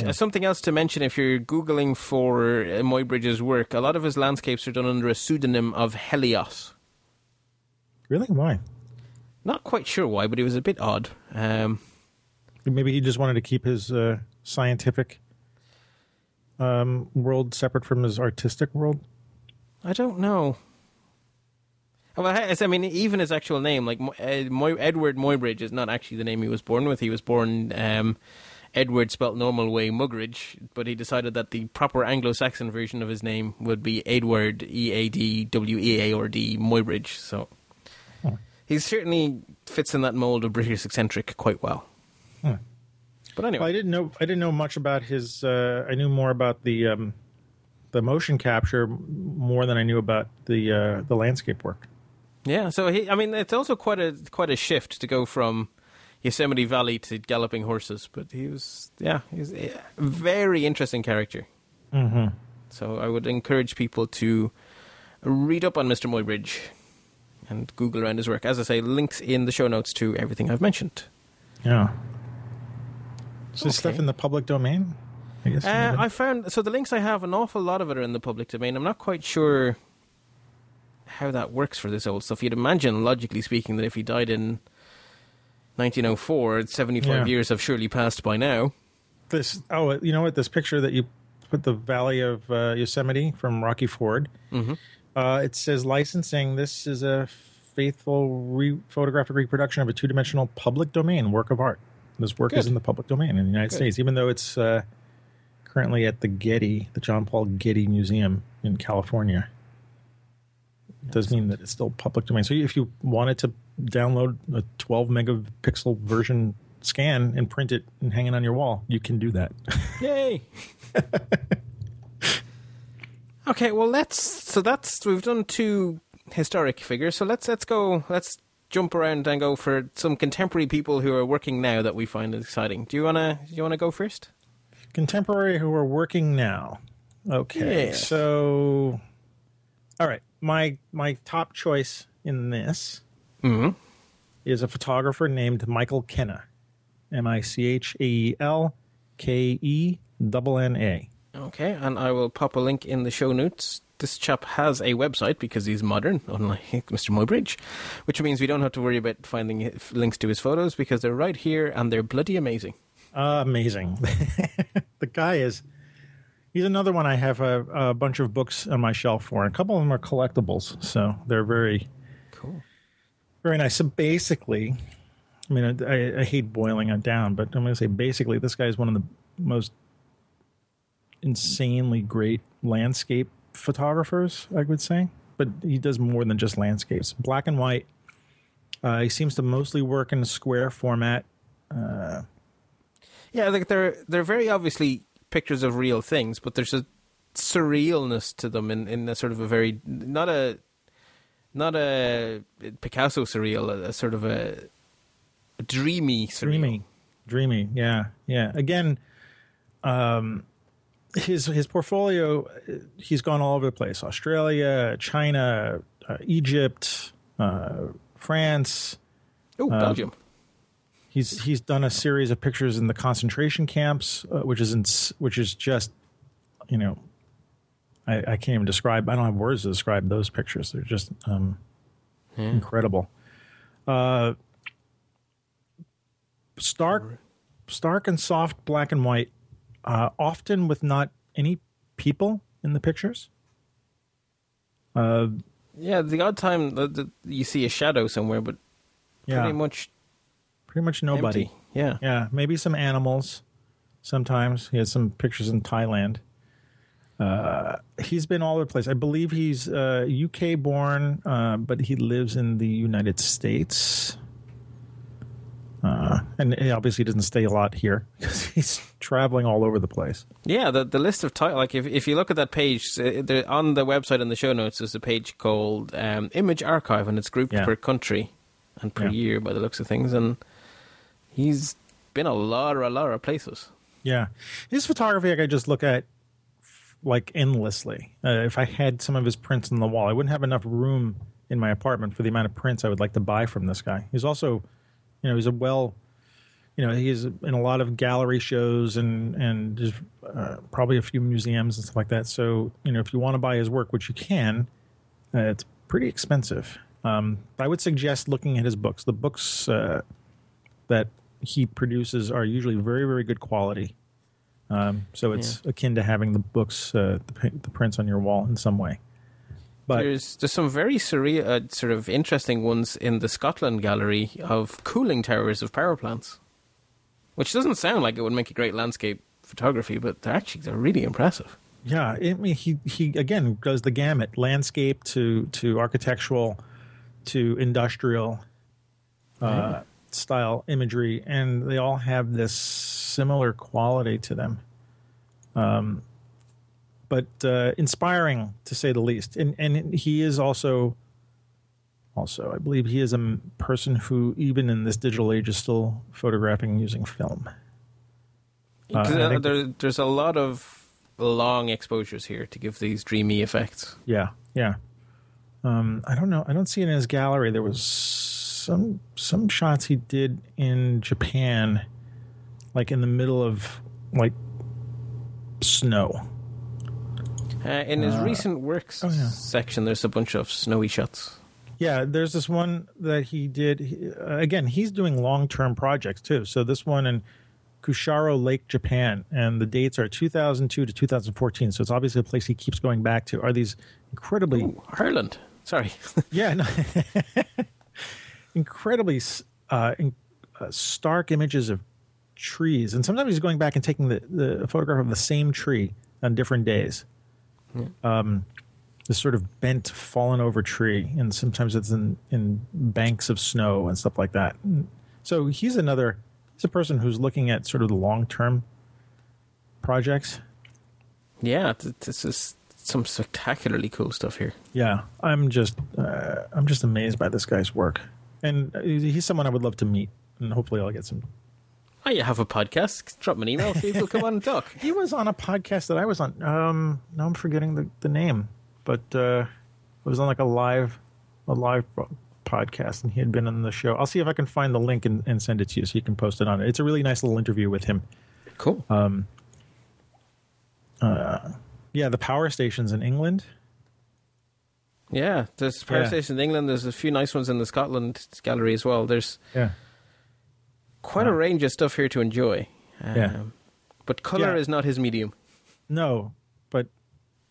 Uh, Something else to mention if you're Googling for Muybridge's work, a lot of his landscapes are done under a pseudonym of Helios. really, why? Not quite sure why, but it was a bit odd. Um, Maybe he just wanted to keep his uh, scientific um, world separate from his artistic world. I don't know. Well, I mean, even his actual name, like Mo- uh, Eadweard Muybridge, is not actually the name he was born with. He was born um, Edward, spelt normal way, Muggeridge, but he decided that the proper Anglo-Saxon version of his name would be Edward E A D W E A or D Muybridge. So he certainly fits in that mold of British eccentric quite well. Hmm. But anyway, Well, I didn't know. I didn't know much about his. Uh, I knew more about the um, the motion capture more than I knew about the uh, the landscape work. Yeah, so he, I mean, it's also quite a quite a shift to go from Yosemite Valley to galloping horses. But he was, yeah, he's a very interesting character. Mm-hmm. So I would encourage people to read up on Mr. Muybridge and Google around his work. As I say, links in the show notes to everything I've mentioned. Yeah. Is this Okay. stuff in the public domain? I guess. Uh, I found so the links I have, an awful lot of it are in the public domain. I'm not quite sure how that works for this old stuff. You'd imagine, logically speaking, that if he died in 1904, 75 Yeah. years have surely passed by now. this. Oh, you know what? This picture that you put the Valley of uh, Yosemite from Rocky Ford. Mhm. Uh, it says licensing. This is a faithful re- photographic reproduction of a two dimensional public domain work of art. This work is in the public domain in the United Good. States, even though it's uh, currently at the Getty, the John Paul Getty Museum in California. It does mean that it's still public domain. So if you wanted to download a 12 megapixel version scan and print it and hang it on your wall, you can do that. Yay! okay, well let's. So that's we've done two historic figures. So let's let's go. Let's jump around and go for some contemporary people who are working now that we find exciting. Do you wanna? Do you wanna go first? Contemporary who are working now. Okay. Yeah. So all right, my my top choice in this Mm-hmm. is a photographer named Michael Kenna. M I C H A E L K E N A. Okay, and I will pop a link in the show notes. This chap has a website because he's modern, unlike Mr. Muybridge, which means we don't have to worry about finding links to his photos because they're right here and they're bloody amazing. amazing. the guy is. He's another one I have a, a bunch of books on my shelf for. And a couple of them are collectibles, so they're very, Cool. Very nice. So basically, I mean, I, I, hate boiling it down, but I'm going to say basically, this guy is one of the most insanely great landscape photographers, I would say. But he does more than just landscapes. Black and white. Uh, he seems to mostly work in a square format. Yeah, like they're they're very obviously pictures of real things, but there's a surrealness to them in, in a sort of a very not a not a Picasso surreal, a, a sort of a, a dreamy surreal. dreamy, dreamy. Yeah, yeah. Again, um, his his portfolio, uh, he's gone all over the place: Australia, China, uh, Egypt, uh, France. Oh, Belgium. He's he's done a series of pictures in the concentration camps, uh, which is in, which is just, you know, I, I can't even describe. I don't have words to describe those pictures. They're just um, incredible. Uh, stark, stark and soft black and white, uh, often with not any people in the pictures. Uh, Yeah, the odd time that, that you see a shadow somewhere, but yeah, pretty much pretty much nobody. empty. Yeah. Yeah, maybe some animals. Sometimes he has some pictures in Thailand. Uh, he's been all over the place. I believe he's uh, UK born, uh, but he lives in the United States. Uh, and he obviously doesn't stay a lot here because he's traveling all over the place. Yeah, the the list of titles. Like if if you look at that page uh, on the website in the show notes, there's a page called um, Image Archive, and it's grouped Yeah. per country and per Yeah. year by the looks of things. And he's been a lot or a lot of places. Yeah, his photography I could just look at like endlessly. Uh, if I had some of his prints on the wall, I wouldn't have enough room in my apartment for the amount of prints I would like to buy from this guy. He's also, you know, he's a well, you know, he's in a lot of gallery shows and and uh, probably a few museums and stuff like that. So you know, if you want to buy his work, which you can, uh, it's pretty expensive. Um, I would suggest looking at his books. The books uh, that he produces are usually very, very good quality. Um, so it's akin to having the books, uh, the, the prints on your wall in some way. But There's there's some very surreal, uh, sort of interesting ones in the Scotland gallery of cooling towers of power plants, which doesn't sound like it would make a great landscape photography, but they're actually they're really impressive. yeah, I mean, he he again does the gamut: landscape to to architectural to industrial uh, style imagery, and they all have this similar quality to them. Um, but uh, inspiring to say the least. And and he is also also I believe he is a person who even in this digital age is still photographing using film. Uh, there, there's a lot of long exposures here to give these dreamy effects. Yeah, yeah. Um, I don't know. I don't see it in his gallery. There was some some shots he did in Japan, like in the middle of like snow. Uh, in his recent works oh, yeah. section, there's a bunch of snowy shots. Yeah, there's this one that he did. He, uh, again, he's doing long term projects too. So this one in Kussharo Lake, Japan, and the dates are 2002 to 2014. So it's obviously a place he keeps going back to. Are these incredibly Ooh, Ireland. Sorry. Yeah, no. incredibly uh, in, uh, stark images of trees, and sometimes he's going back and taking the, the photograph of the same tree on different days. Um, this sort of bent, fallen over tree, and sometimes it's in in banks of snow and stuff like that. So he's another. He's a person who's looking at sort of the long term projects. yeah, th- this is some spectacularly cool stuff here. Yeah, I'm just uh, I'm just amazed by this guy's work, and he's someone I would love to meet, and hopefully I'll get some. Oh, you have a podcast. Drop me an email. See if he'll come on and talk. He was on a podcast that I was on. Um, now I'm forgetting the, the name, but uh, it was on like a live a live podcast, and he had been on the show. I'll see if I can find the link and, and send it to you so you can post it on it. It's a really nice little interview with him. Cool. Yeah, the power stations in England. Yeah, there's power Yeah. stations in England. There's a few nice ones in the Scotland gallery as well. There's Yeah, quite a range of stuff here to enjoy. Um, Yeah. But color Yeah. is not his medium. no, but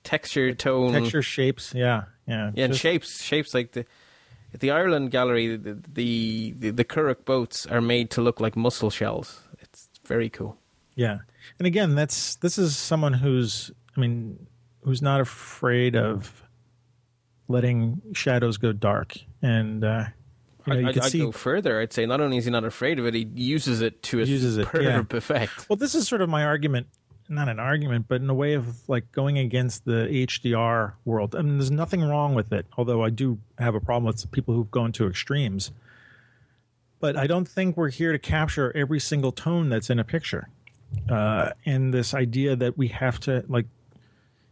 Texture, tone, texture, shapes. Yeah, yeah, yeah, and Just- shapes. Shapes like the the Ireland gallery. The the the, the Curragh boats are made to look like mussel shells. It's very cool. Yeah. And again, that's this is someone who's I mean, who's not afraid of letting shadows go dark. And uh you know, you I, can I'd see go further. I'd say not only is he not afraid of it, he uses it to its Uses it, superb effect. Well, this is sort of my argument not an argument, but in a way of like going against the HDR world. I mean, there's nothing wrong with it, although I do have a problem with people who've gone to extremes. But I don't think we're here to capture every single tone that's in a picture. Uh, and this idea that we have to like,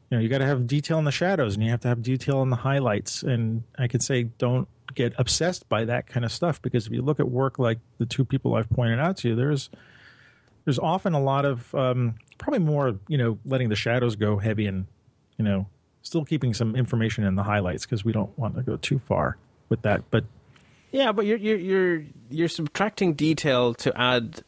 you know, you got to have detail in the shadows and you have to have detail in the highlights. And I could say, don't get obsessed by that kind of stuff because if you look at work like the two people I've pointed out to you, there's there's often a lot of um, probably more you know letting the shadows go heavy and you know still keeping some information in the highlights because we don't want to go too far with that. But yeah, but you're you're you're you're subtracting detail to add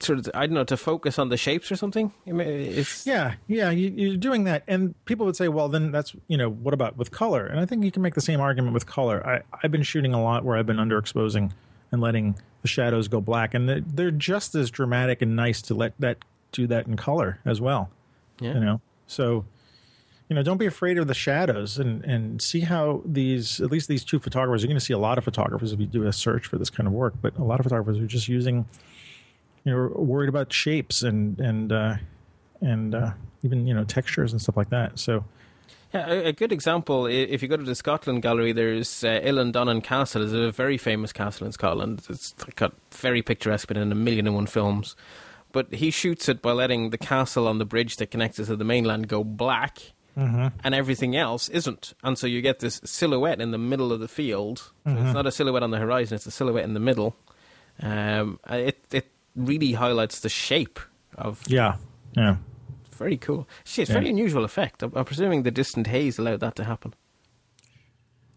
sort of I don't know to focus on the shapes or something. It's... Yeah, yeah, you, are doing that, and people would say, well, then that's you know what about with color? And I think you can make the same argument with color. I I've been shooting a lot where I've been underexposing and letting the shadows go black, and they're, they're just as dramatic and nice to let that do that in color as well. Yeah. You know, so you know, don't be afraid of the shadows and and see how these at least these two photographers. You're going to see a lot of photographers if you do a search for this kind of work, but a lot of photographers are just using, you know, worried about shapes and and uh, and uh, even you know textures and stuff like that. So yeah, a, a, good example. If you go to the Scotland Gallery, there's uh, Illan Castle. It's a very famous castle in Scotland. It's got very picturesque, been in a million and one films. But he shoots it by letting the castle on the bridge that connects it to the mainland go black, mm-hmm. and everything else isn't. And so you get this silhouette in the middle of the field. Mm-hmm. it's not a silhouette on the horizon; it's a silhouette in the middle. Um, it it really highlights the shape of yeah yeah very cool. See, it's a very unusual effect. I'm, I'm, presuming the distant haze allowed that to happen.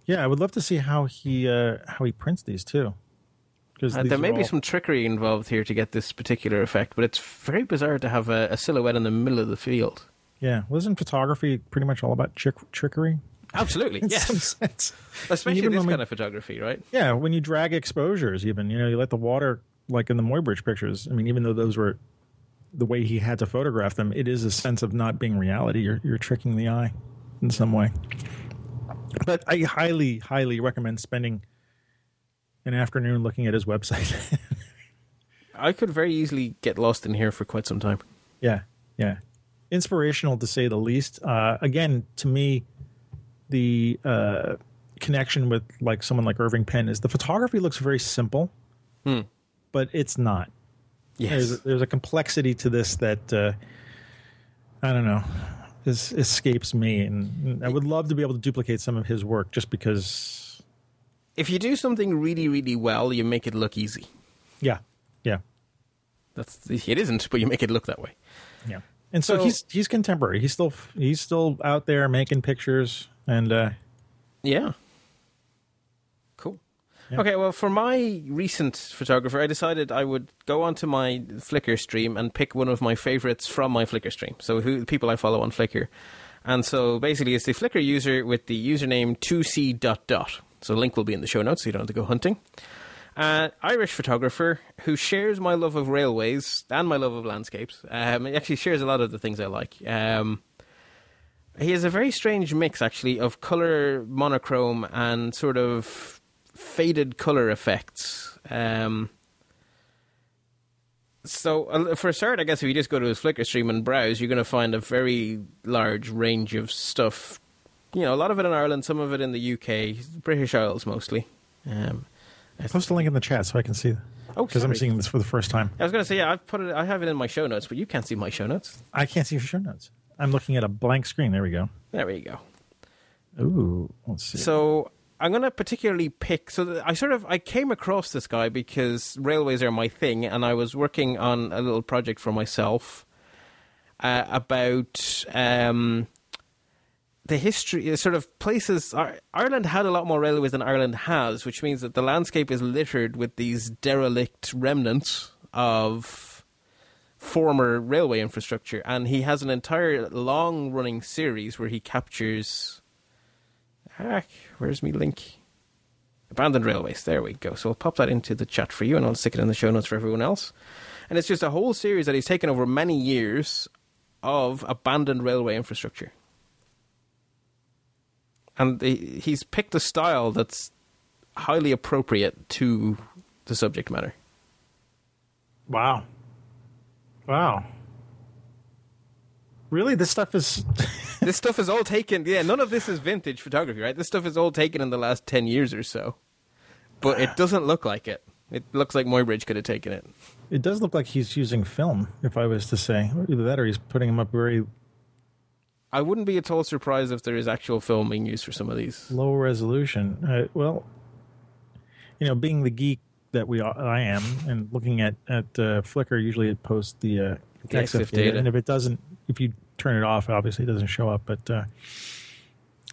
Yeah, I would love to see how he uh, how he prints these too. Because uh, there may all... be some trickery involved here to get this particular effect, but it's very bizarre to have a, a silhouette in the middle of the field. Yeah, wasn't photography pretty much all about chick- trickery? Absolutely, in yes. some sense. Especially this we, kind of photography, right? Yeah, when you drag exposures, even you know, you let the water, like in the Muybridge pictures. I mean, even though those were the way he had to photograph them, it is a sense of not being reality. You're you're tricking the eye in some way. But I highly, highly recommend spending an afternoon looking at his website. I could very easily get lost in here for quite some time. Yeah, yeah, inspirational to say the least. Uh, again, to me, the uh, connection with like someone like Irving Penn is the photography looks very simple, hmm. But it's not. Yes. There's a, there's a complexity to this that uh, I don't know is, escapes me, and I would love to be able to duplicate some of his work just because. If you do something really, really well, you make it look easy. Yeah, yeah. That's it isn't, but you make it look that way. Yeah, and so, so he's he's contemporary. He's still he's still out there making pictures, and uh, yeah, yeah. Okay, well, for my recent photographer, I decided I would go onto my Flickr stream and pick one of my favorites from my Flickr stream. So, who people I follow on Flickr. And so, basically, it's the Flickr user with the username 2c dot dot. So, link will be in the show notes so you don't have to go hunting. Uh, Irish photographer who shares my love of railways and my love of landscapes. Um, he actually shares a lot of the things I like. Um, he has a very strange mix, actually, of color, monochrome, and sort of faded color effects. Um, so uh, for a start, I guess if you just go to his Flickr stream and browse, you're going to find a very large range of stuff. You know, a lot of it in Ireland, some of it in the UK, British Isles mostly. Um, Post a link in the chat so I can see. Oh, because I'm seeing this for the first time. I was going to say, yeah, I've put it. I have it in my show notes, but you can't see my show notes. I can't see your show notes. I'm looking at a blank screen. There we go. There we go. Ooh, let's see. So I'm going to particularly pick. So I sort of I came across this guy because railways are my thing, and I was working on a little project for myself uh, about um, the history, uh, sort of places. Ireland had a lot more railways than Ireland has, which means that the landscape is littered with these derelict remnants of former railway infrastructure, and he has an entire long-running series where he captures Where's me link? Abandoned railways. There we go. So I'll pop that into the chat for you, and I'll stick it in the show notes for everyone else. And it's just a whole series that he's taken over many years of abandoned railway infrastructure. And he's picked a style that's highly appropriate to the subject matter. Wow. Wow. Really, this stuff is. This stuff is all taken. Yeah, none of this is vintage photography, right? This stuff is all taken in the last ten years or so. But it doesn't look like it. It looks like Muybridge could have taken it. It does look like he's using film, if I was to say. Either that or he's putting them up very I wouldn't be at all surprised if there is actual film being used for some of these. low resolution. Uh, well, you know, being the geek that we are, I am, and looking at at uh, Flickr, usually it posts the, uh, The EXIF EXIF data, data. and if it doesn't, if you turn it off, obviously it doesn't show up. But uh,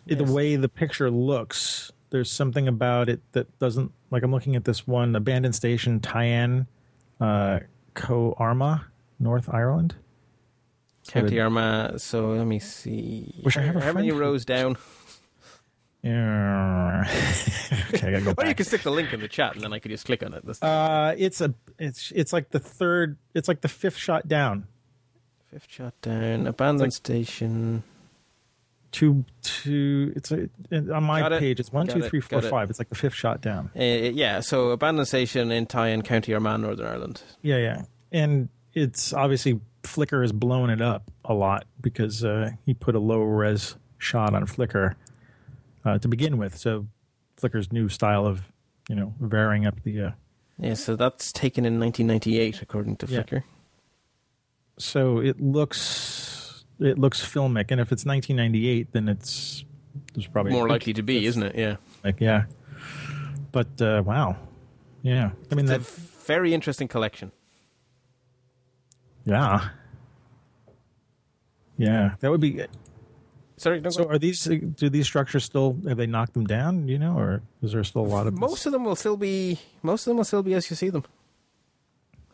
the way the picture looks, there's something about it that doesn't like. I'm looking at this one abandoned station, Tynan, uh, Co Armagh, North Ireland. County Armagh. So let me see. Wish I had a How many rows down? Yeah. okay, I gotta go Or you can stick the link in the chat, and then I could just click on it. This Uh, it's a it's it's like the third. It's like the fifth shot down. Fifth shot down, abandoned station. Two two. It's a on my Got it. page. It's one, Got two, it. three, four, Got it. five. It's like the fifth shot down. Uh, yeah, so abandoned station in Tynan, County Armagh, Northern Ireland. Yeah, yeah. And it's obviously Flickr has blown it up a lot because uh, he put a low res shot on Flickr uh, to begin with. So Flickr's new style of you know varying up the. Uh, Yeah, so that's taken in 1998, according to Yeah. Flickr. So it looks it looks filmic, and if it's 1998, then it's there's probably More likely to be, isn't it? Yeah. Like, yeah. But uh, wow, yeah. I mean It's a that. very interesting collection. Yeah. Yeah, that would be. Sorry, don't So, go. are these do these structures still have they knocked them down? You know, or is there still a lot of most of them will still be most of them will still be as you see them.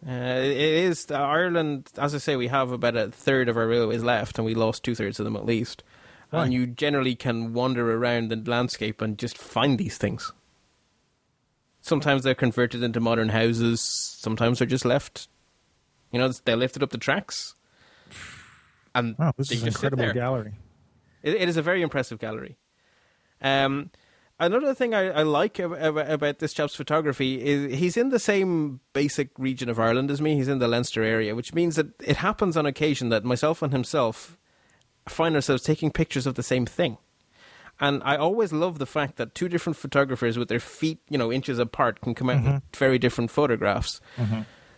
Uh, it is Ireland, as I say, we have about a third of our railways left, and we lost two thirds of them at least. Right. And you generally can wander around the landscape and just find these things. Sometimes they're converted into modern houses. Sometimes they're just left. You know, they lifted up the tracks, and Wow, this is an incredible gallery. It, it is a very impressive gallery. Um, another thing I, I like ab- ab- about this chap's photography is he's in the same basic region of Ireland as me. He's in the Leinster area, which means that it happens on occasion that myself and himself find ourselves taking pictures of the same thing. And I always love the fact that two different photographers with their feet, you know, inches apart can come out with very different photographs.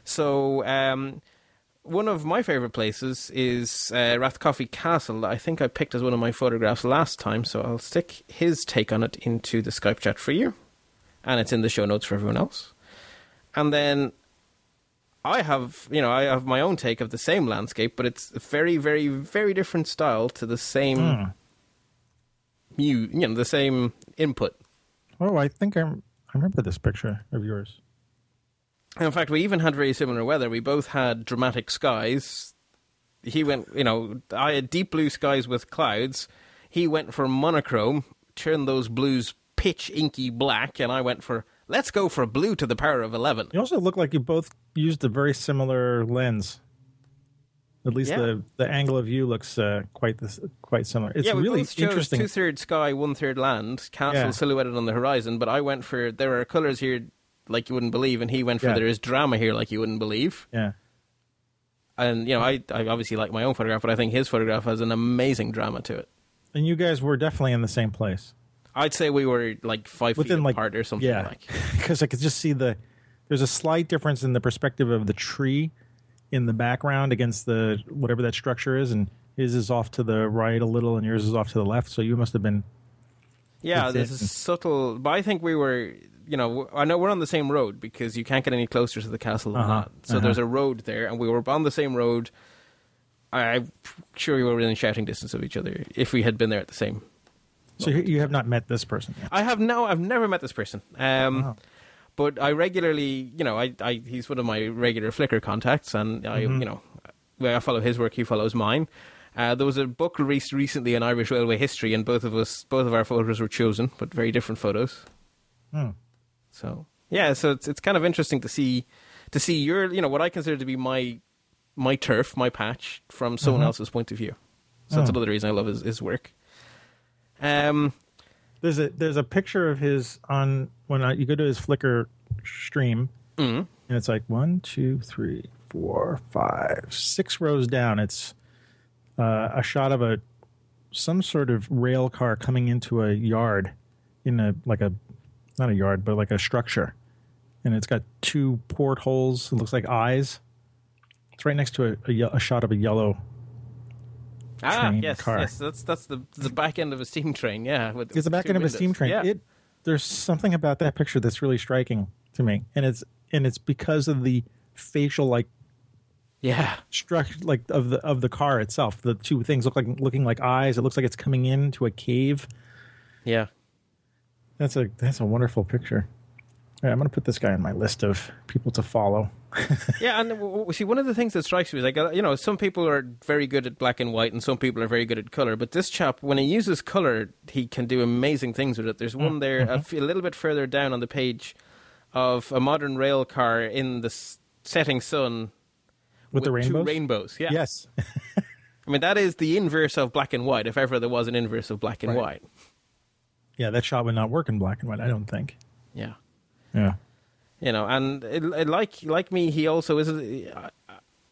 So, um, one of my favorite places is uh, Rathcoffey Castle. I think I picked as one of my photographs last time, so I'll stick his take on it into the Skype chat for you, and it's in the show notes for everyone else. And then I have, you know, I have my own take of the same landscape, but it's a very, very, very different style to the same, Hmm. mu- you know, the same input. Oh, I think I'm, I remember this picture of yours. In fact, we even had very similar weather. We both had dramatic skies. He went, you know, I had deep blue skies with clouds. He went for monochrome, turned those blues pitch inky black, and I went for let's go for blue to the power of 11. You also look like you both used a very similar lens. At least Yeah. the, the angle of view looks uh, quite this, quite similar. It's yeah, we really both chose interesting. two thirds sky, one third land, castle Yeah. silhouetted on the horizon. But I went for there are colours here like you wouldn't believe, and he went for Yeah. there is drama here like you wouldn't believe. yeah, And you know, I I obviously like my own photograph, but I think his photograph has an amazing drama to it. and you guys were definitely in the same place. I'd say we were like five within feet like apart or something yeah, like. because I could just see the there's a slight difference in the perspective of the tree in the background against the whatever that structure is, and his is off to the right a little, and yours is off to the left. So you must have been Yeah, there's a subtle. But I think we were, you know, I know we're on the same road because you can't get any closer to the castle than Uh-huh, that. So uh-huh. there's a road there, and we were on the same road. I'm sure we were within shouting distance of each other if we had been there at the same. so you, you have not met this person yet. I have no, I've never met this person. Um, Wow. But I regularly, you know, I, I he's one of my regular Flickr contacts, and I, Mm-hmm. you know, I follow his work, he follows mine. Uh, there was a book released recently on Irish railway history, and both of us, both of our photos were chosen, but very different photos. Hmm. So yeah, so it's it's kind of interesting to see to see your, you know, what I consider to be my my turf, my patch from someone Mhm. else's point of view. So that's Oh. another reason I love his, his work. Um, There's a there's a picture of his on when I, you go to his Flickr stream, mm, and it's like one, two, three, four, five, six rows down. It's uh, a shot of a some sort of rail car coming into a yard in a like a not a yard but like a structure and it's got two portholes it looks like eyes it's right next to a, a, a shot of a yellow Ah, train yes, car. yes. That's that's the the back end of a steam train. Yeah, with it's the back end of a steam train Yeah. it there's something about that picture that's really striking to me and it's and it's because of the facial like yeah, structure like of the of the car itself the two things look like looking like eyes it looks like it's coming into a cave yeah. That's a that's a wonderful picture. All right, I'm going to put this guy on my list of people to follow. Yeah, and see, one of the things that strikes me is like, uh, you know, some people are very good at black and white, and some people are very good at color. But this chap, when he uses color, he can do amazing things with it. There's one there, a little bit further down on the page, of a modern rail car in the setting sun With the rainbows. two rainbows? rainbows. Yeah, Yes, I mean that is the inverse of black and white, if ever there was an inverse of black and Right. white. Yeah, that shot would not work in black and white. I don't think. Yeah. Yeah, you know, and it, it, like like me, he also is. I,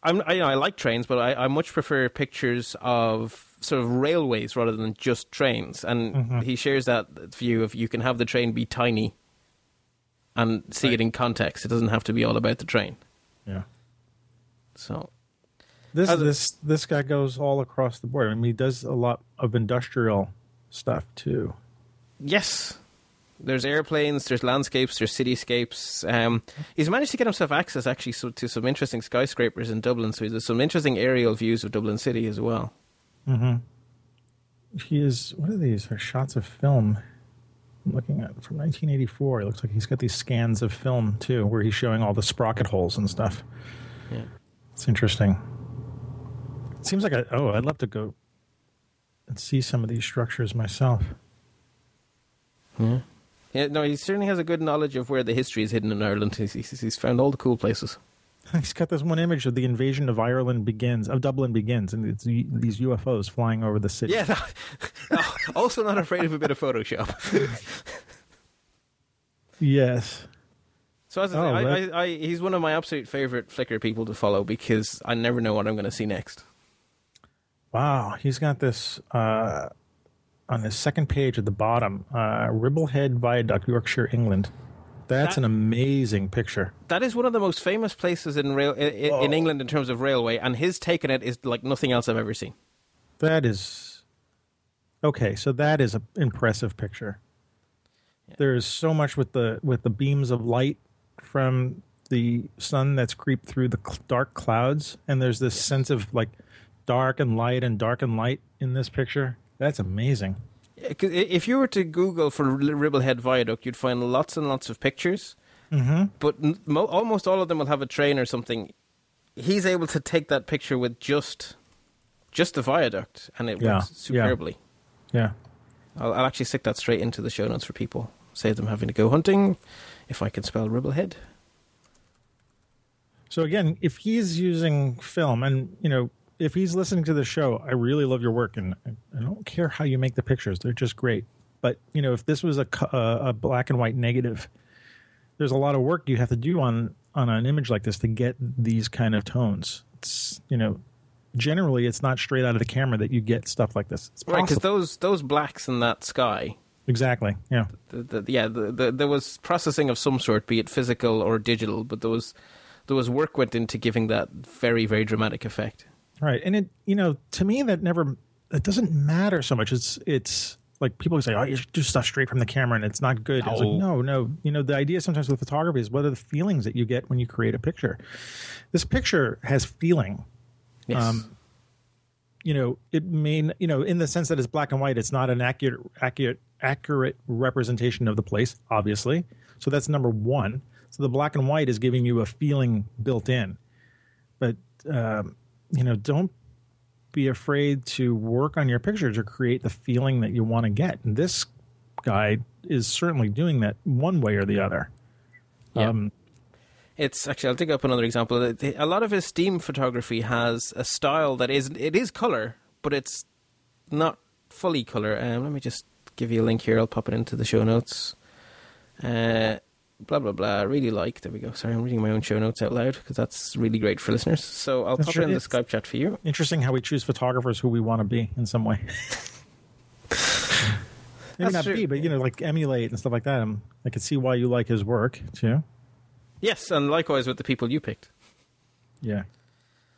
I'm I, you know, I like trains, but I, I much prefer pictures of sort of railways rather than just trains. And mm-hmm. he shares that view of you can have the train be tiny and see it in context. It doesn't have to be all about the train. yeah. So This a- this this guy goes all across the board. I mean, he does a lot of industrial stuff too. Yes. There's airplanes, there's landscapes, there's cityscapes. Um, he's managed to get himself access actually so, to some interesting skyscrapers in Dublin. So there's some interesting aerial views of Dublin City as well. Mhm. He is. What are these? Are shots of film? I'm looking at from 1984. It looks like he's got these scans of film too, where he's showing all the sprocket holes and stuff. Yeah. It's interesting. It seems like I, oh, I'd love to go and see some of these structures myself. Yeah, Yeah, no, he certainly has a good knowledge of where the history is hidden in Ireland. He's, he's, he's found all the cool places. He's got this one image of the invasion of Ireland begins, of Dublin begins, and it's these UFOs flying over the city. Yeah, no, also not afraid of a bit of Photoshop. Yes. So as I, Oh, I, I, I, he's one of my absolute favorite Flickr people to follow because I never know what I'm going to see next. Wow. He's got this uh, on the second page at the bottom uh, Ribblehead Viaduct, Yorkshire, England. That's That- an amazing picture. That is one of the most famous places in rail in, in England in terms of railway, and his take on it is like nothing else I've ever seen. That is okay. So that is an impressive picture. There is so much with the with the beams of light from the sun that's creeped through the dark clouds, and there's this sense of like dark and light and dark and light in this picture. That's amazing. If you were to Google for Ribblehead Viaduct, you'd find lots and lots of pictures, mm-hmm. but mo- almost all of them will have a train or something. He's able to take that picture with just just the viaduct, and it Yeah, works yeah. superbly. Yeah. I'll, I'll actually stick that straight into the show notes for people. Save them having to go hunting, if I can spell Ribblehead. So again, if he's using film, and you know, if he's listening to the show, I really love your work, and I don't care how you make the pictures; they're just great. But you know, if this was a a, black and white negative, there's a lot of work you have to do on on an image like this to get these kind of tones. It's you know, generally it's not straight out of the camera that you get stuff like this. It's Right, because those those blacks in that sky, exactly, yeah, the, the, yeah, the, there was processing of some sort, be it physical or digital, but there was there was work went into giving that very very dramatic effect. Right. And it, you know, to me, that never, it doesn't matter so much. It's, it's like people say, oh, you should do stuff straight from the camera and it's not good. It's like, no, no. You know, the idea sometimes with photography is what are the feelings that you get when you create a picture? This picture has feeling. Yes. Um, You know, it may, you know, in the sense that it's black and white, it's not an accurate, accurate, accurate representation of the place, obviously. So that's number one. So the black and white is giving you a feeling built in. But, um, you know, don't be afraid to work on your picture to create the feeling that you want to get. And this guy is certainly doing that one way or the other. Yeah. Um, It's actually I'll dig up another example. A lot of his steam photography has a style that is it is color, but it's not fully color. Um, let me just give you a link here. I'll pop it into the show notes. Uh, blah blah blah. Really like. There we go. Sorry, I'm reading my own show notes out loud because that's really great for listeners. So I'll That's pop it in the Skype chat for you. Interesting how we choose photographers who we want to be in some way. Maybe That's not true. be, but you know, like emulate and stuff like that. Um, I could see why you like his work too. Yes, and likewise with the people you picked. Yeah.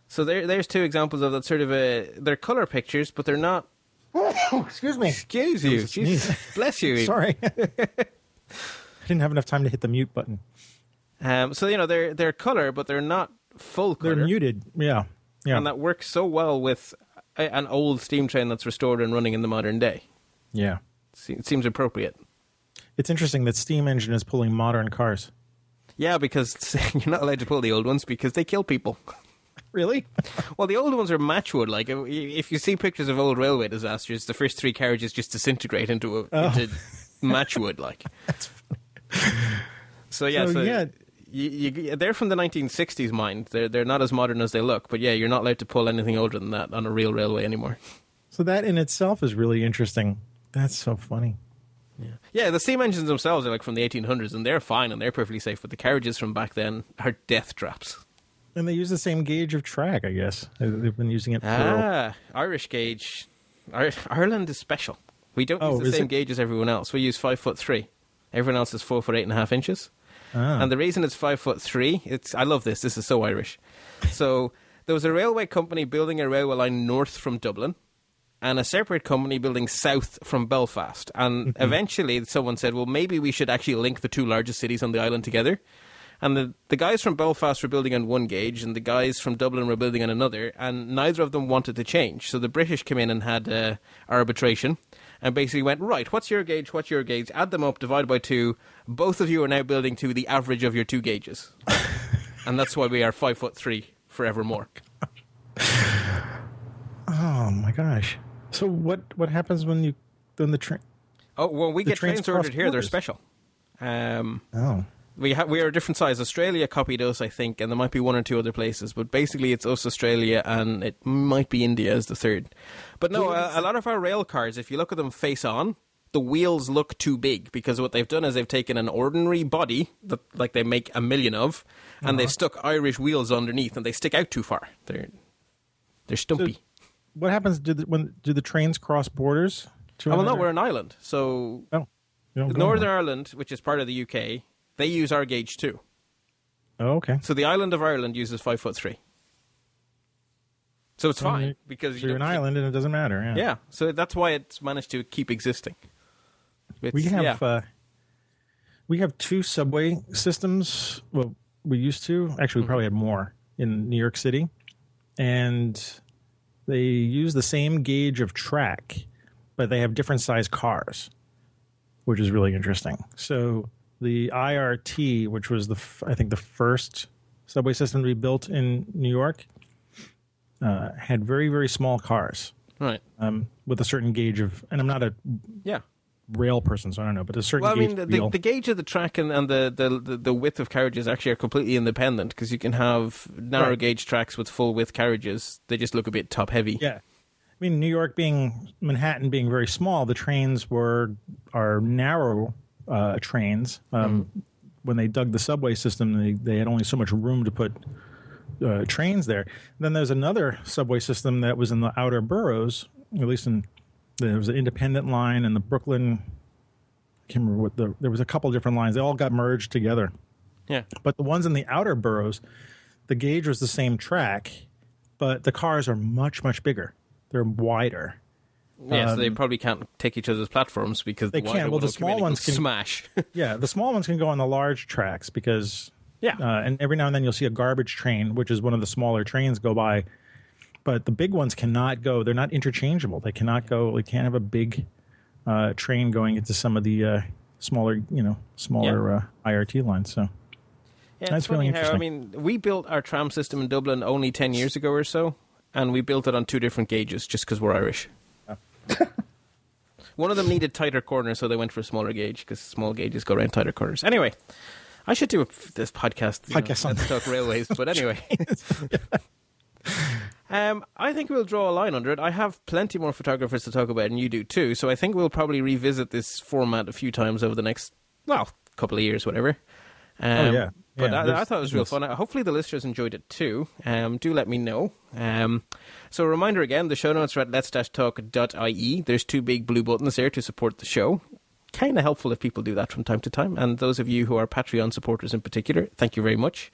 So there, there's two examples of that sort of a. They're color pictures, but they're not. Excuse me. Excuse you. was a sneeze. Jesus, bless you. Sorry. I didn't have enough time to hit the mute button. Um, so you know they're they're color, but they're not full color. They're muted. Yeah. Yeah. and that works so well with a, an old steam train that's restored and running in the modern day. yeah. It seems appropriate. It's interesting that steam engine is pulling modern cars. Yeah, because you're not allowed to pull the old ones because they kill people. Really? Well, the old ones are matchwood. Like if- if you see pictures of old railway disasters, the first three carriages just disintegrate into a, Oh. into matchwood. Like so, yeah. So, So, yeah. You, you, they're from the 1960s, mind. They're they're not as modern as they look, but yeah, you're not allowed to pull anything older than that on a real railway anymore. So that in itself is really interesting. That's so funny. Yeah, yeah, the steam engines themselves are like from the 1800s, and they're fine and they're perfectly safe. But the carriages from back then are death traps. And they use the same gauge of track, I guess. They- They've been using it for. Ah, Irish gauge. Ireland is special. We don't Oh, use the same it? gauge as everyone else. We use five foot three. Everyone else is four foot eight and a half inches. Ah. And the reason it's five foot three, it's I love this. This is so Irish. So there was a railway company building a railway line north from Dublin, and a separate company building south from Belfast. And Mm-hmm. eventually, someone said, "Well, maybe we should actually link the two largest cities on the island together." And the, the guys from Belfast were building on one gauge, and the guys from Dublin were building on another, and neither of them wanted to change. So the British came in and had uh, arbitration, and basically went, right, what's your gauge, what's your gauge, add them up, divide by two. Both of you are now building to the average of your two gauges. and that's why we are five foot three forevermore. Oh my gosh! So what what happens when you when the train? Oh, well, we get trains trains cross ordered here, they're special. Um, Oh, we ha- we are a different size. Australia copied us, I think, and there might be one or two other places, but basically it's us, Australia, and it might be India as the third. But no, a, a lot of our rail cars, if you look at them face on, the wheels look too big because what they've done is they've taken an ordinary body that like they make a million of, and they've uh-huh. stuck Irish wheels underneath, and they stick out too far. They're they're stumpy. what happens? Do the, when do the trains cross borders? Oh, well, no, we're an island, so oh, you don't go Northern. Ireland, which is part of the UK, they use our gauge too. Oh, okay. So the island of Ireland uses five foot three. So it's fine because you're an island, and it doesn't matter. Yeah. Yeah, so that's why it's managed to keep existing. It's, We have yeah. uh, we have two subway systems. Well, we used to actually. We probably had more in New York City, and they use the same gauge of track, but they have different size cars, which is really interesting. So the IRT, which was the I think the first subway system to be built in New York, uh, had very very small cars right. um, with a certain gauge of. And I'm not a Yeah. rail person, so I don't know, but a certain Well, I mean, the, the, the gauge of the track and, and the, the, the, the width of carriages actually are completely independent because you can have narrow Right. gauge tracks with full width carriages. They just look a bit top heavy. yeah. I mean, New York being Manhattan being very small, the trains were are narrow uh, trains. Um, Mm-hmm. When they dug the subway system, they, they had only so much room to put uh, trains there. Then there's another subway system that was in the outer boroughs, at least in there was an independent line and the Brooklyn. I can't remember what the there was a couple different lines. They all got merged together. Yeah. But the ones in the outer boroughs, the gauge was the same track, but the cars are much, much bigger. They're wider. Yeah, so they probably can't take each other's platforms because Um, They the can't. Well, the small ones can- smash. Yeah, the small ones can go on the large tracks because, yeah. uh, and every now and then you'll see a garbage train, which is one of the smaller trains, go by. But the big ones cannot go. They're not interchangeable. They cannot go. We can't have a big uh, train going into some of the uh, smaller, you know, smaller uh, IRT lines. So Yeah, That's really how I mean we built our tram system in Dublin only ten years ago or so, and we built it on two different gauges just because we're Irish. One of them needed tighter corners, so they went for a smaller gauge because small gauges go around tighter corners. Anyway, I should do a, this podcast. you know, Podcast on- let's talk railways, but anyway. Um, I think we'll draw a line under it. I have plenty more photographers to talk about, and you do too. So I think we'll probably revisit this format a few times over the next, well, couple of years, whatever. Um, Oh, yeah. But Yeah, I, I thought it was real fun. Hopefully, the listeners enjoyed it too. Um, do let me know. Um, so, a reminder again: the show notes are at let's-talk.ie. There's two big blue buttons there to support the show. Kind of helpful if people do that from time to time. And those of you who are Patreon supporters in particular, thank you very much.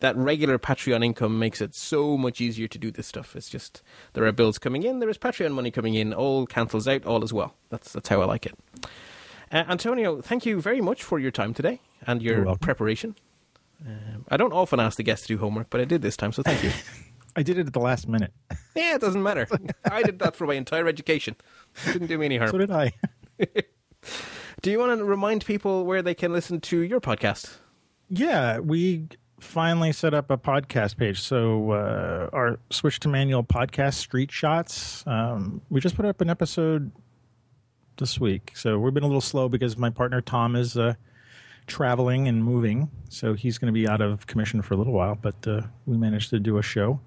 That regular Patreon income makes it so much easier to do this stuff. It's just there are bills coming in, there is Patreon money coming in, all cancels out, all as well. That's that's how I like it. Uh, Antonio, thank you very much for your time today and your preparation. Um, I don't often ask the guests to do homework, but I did this time, so thank you. I did it at the last minute. yeah, it doesn't matter. I did that for my entire education. It didn't do me any harm. So did I. Do you want to remind people where they can listen to your podcast? Yeah, we finally set up a podcast page. So uh, our switch to manual podcast, Street Shots. Um, we just put up an episode this week. So we've been a little slow because my partner Tom is uh, traveling and moving, so he's going to be out of commission for a little while. But uh, we managed to do a show.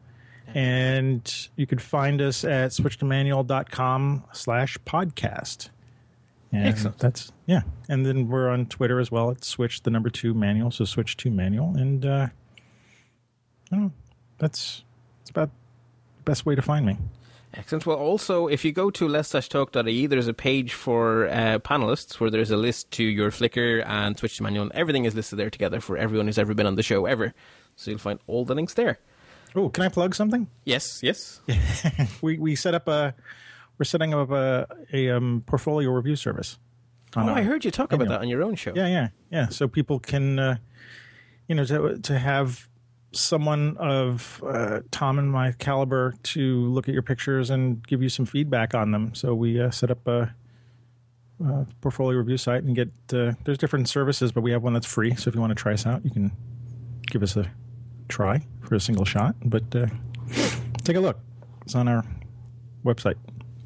And you can find us at switchtomanual.com slash podcast. And Excellent. That's yeah. And then we're on Twitter as well. It's switch the number two manual, so switch to manual. And uh I don't know, that's that's about the best way to find me. Excellent. Well, also, if you go to lets-talk.ie, there's a page for uh, panelists where there's a list to your Flickr and Switch to Manual, and everything is listed there together for everyone who's ever been on the show ever. So you'll find all the links there. Oh, can I plug something? Yes, yes. We we set up a we're setting up a a um, portfolio review service. Oh, I heard you talk about that on your own show. Yeah, yeah, yeah. So people can, uh, you know, to to have someone of uh, Tom and my caliber to look at your pictures and give you some feedback on them. So we uh, set up a, a portfolio review site and get. Uh, there's different services, but we have one that's free. So if you want to try us out, you can give us a try for a single shot. But uh, take a look. It's on our website.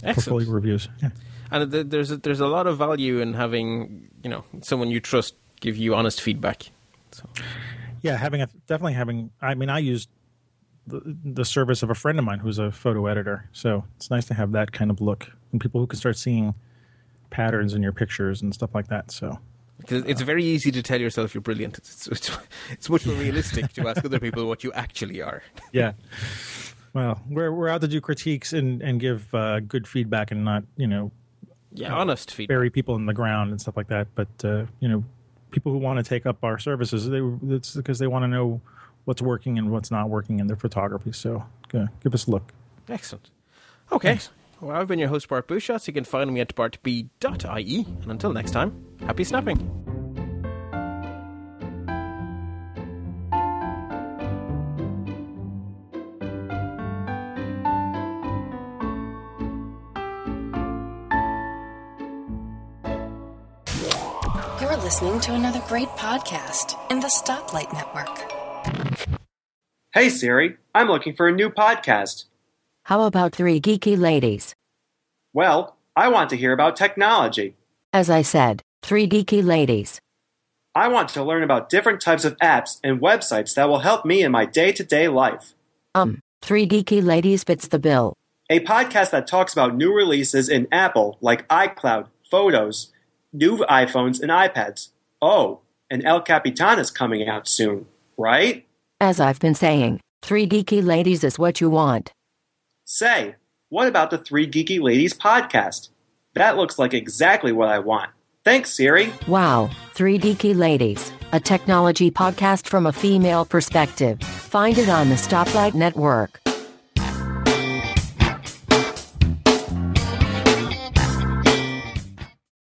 Excellent. Portfolio reviews. Yeah. And there's a, there's a lot of value in having you know someone you trust give you honest feedback. So yeah having a definitely having i mean i used the, the service of a friend of mine who's a photo editor so it's nice to have that kind of look and people who can start seeing patterns in your pictures and stuff like that so because it's very easy to tell yourself you're brilliant. It's, it's it's much more realistic to ask other people what you actually are. yeah well we're, we're out to do critiques and, and give uh, good feedback and not you know Yeah, honest feedback. bury people in the ground and stuff like that but uh, you know people who want to take up our services they it's because they want to know what's working and what's not working in their photography so give us a look Excellent. Okay. Thanks. Well, I've been your host, Bart Busschots. You can find me at bartb.ie. And until next time, happy snapping. Listening to another great podcast in the Stoplight Network. Hey Siri, I'm looking for a new podcast. How about three geeky ladies? Well, I want to hear about technology. As I said, three geeky ladies. I want to learn about different types of apps and websites that will help me in my day to day life. Um, three geeky ladies fits the bill. A podcast that talks about new releases in Apple like iCloud, Photos, new iPhones, and iPads. Oh, and El Capitan is coming out soon, right? As I've been saying, three geeky ladies is what you want. Say, what about the Three Geeky Ladies podcast? That looks like exactly what I want. Thanks, Siri. Wow, three geeky ladies, a technology podcast from a female perspective. Find it on the Stoplight Network.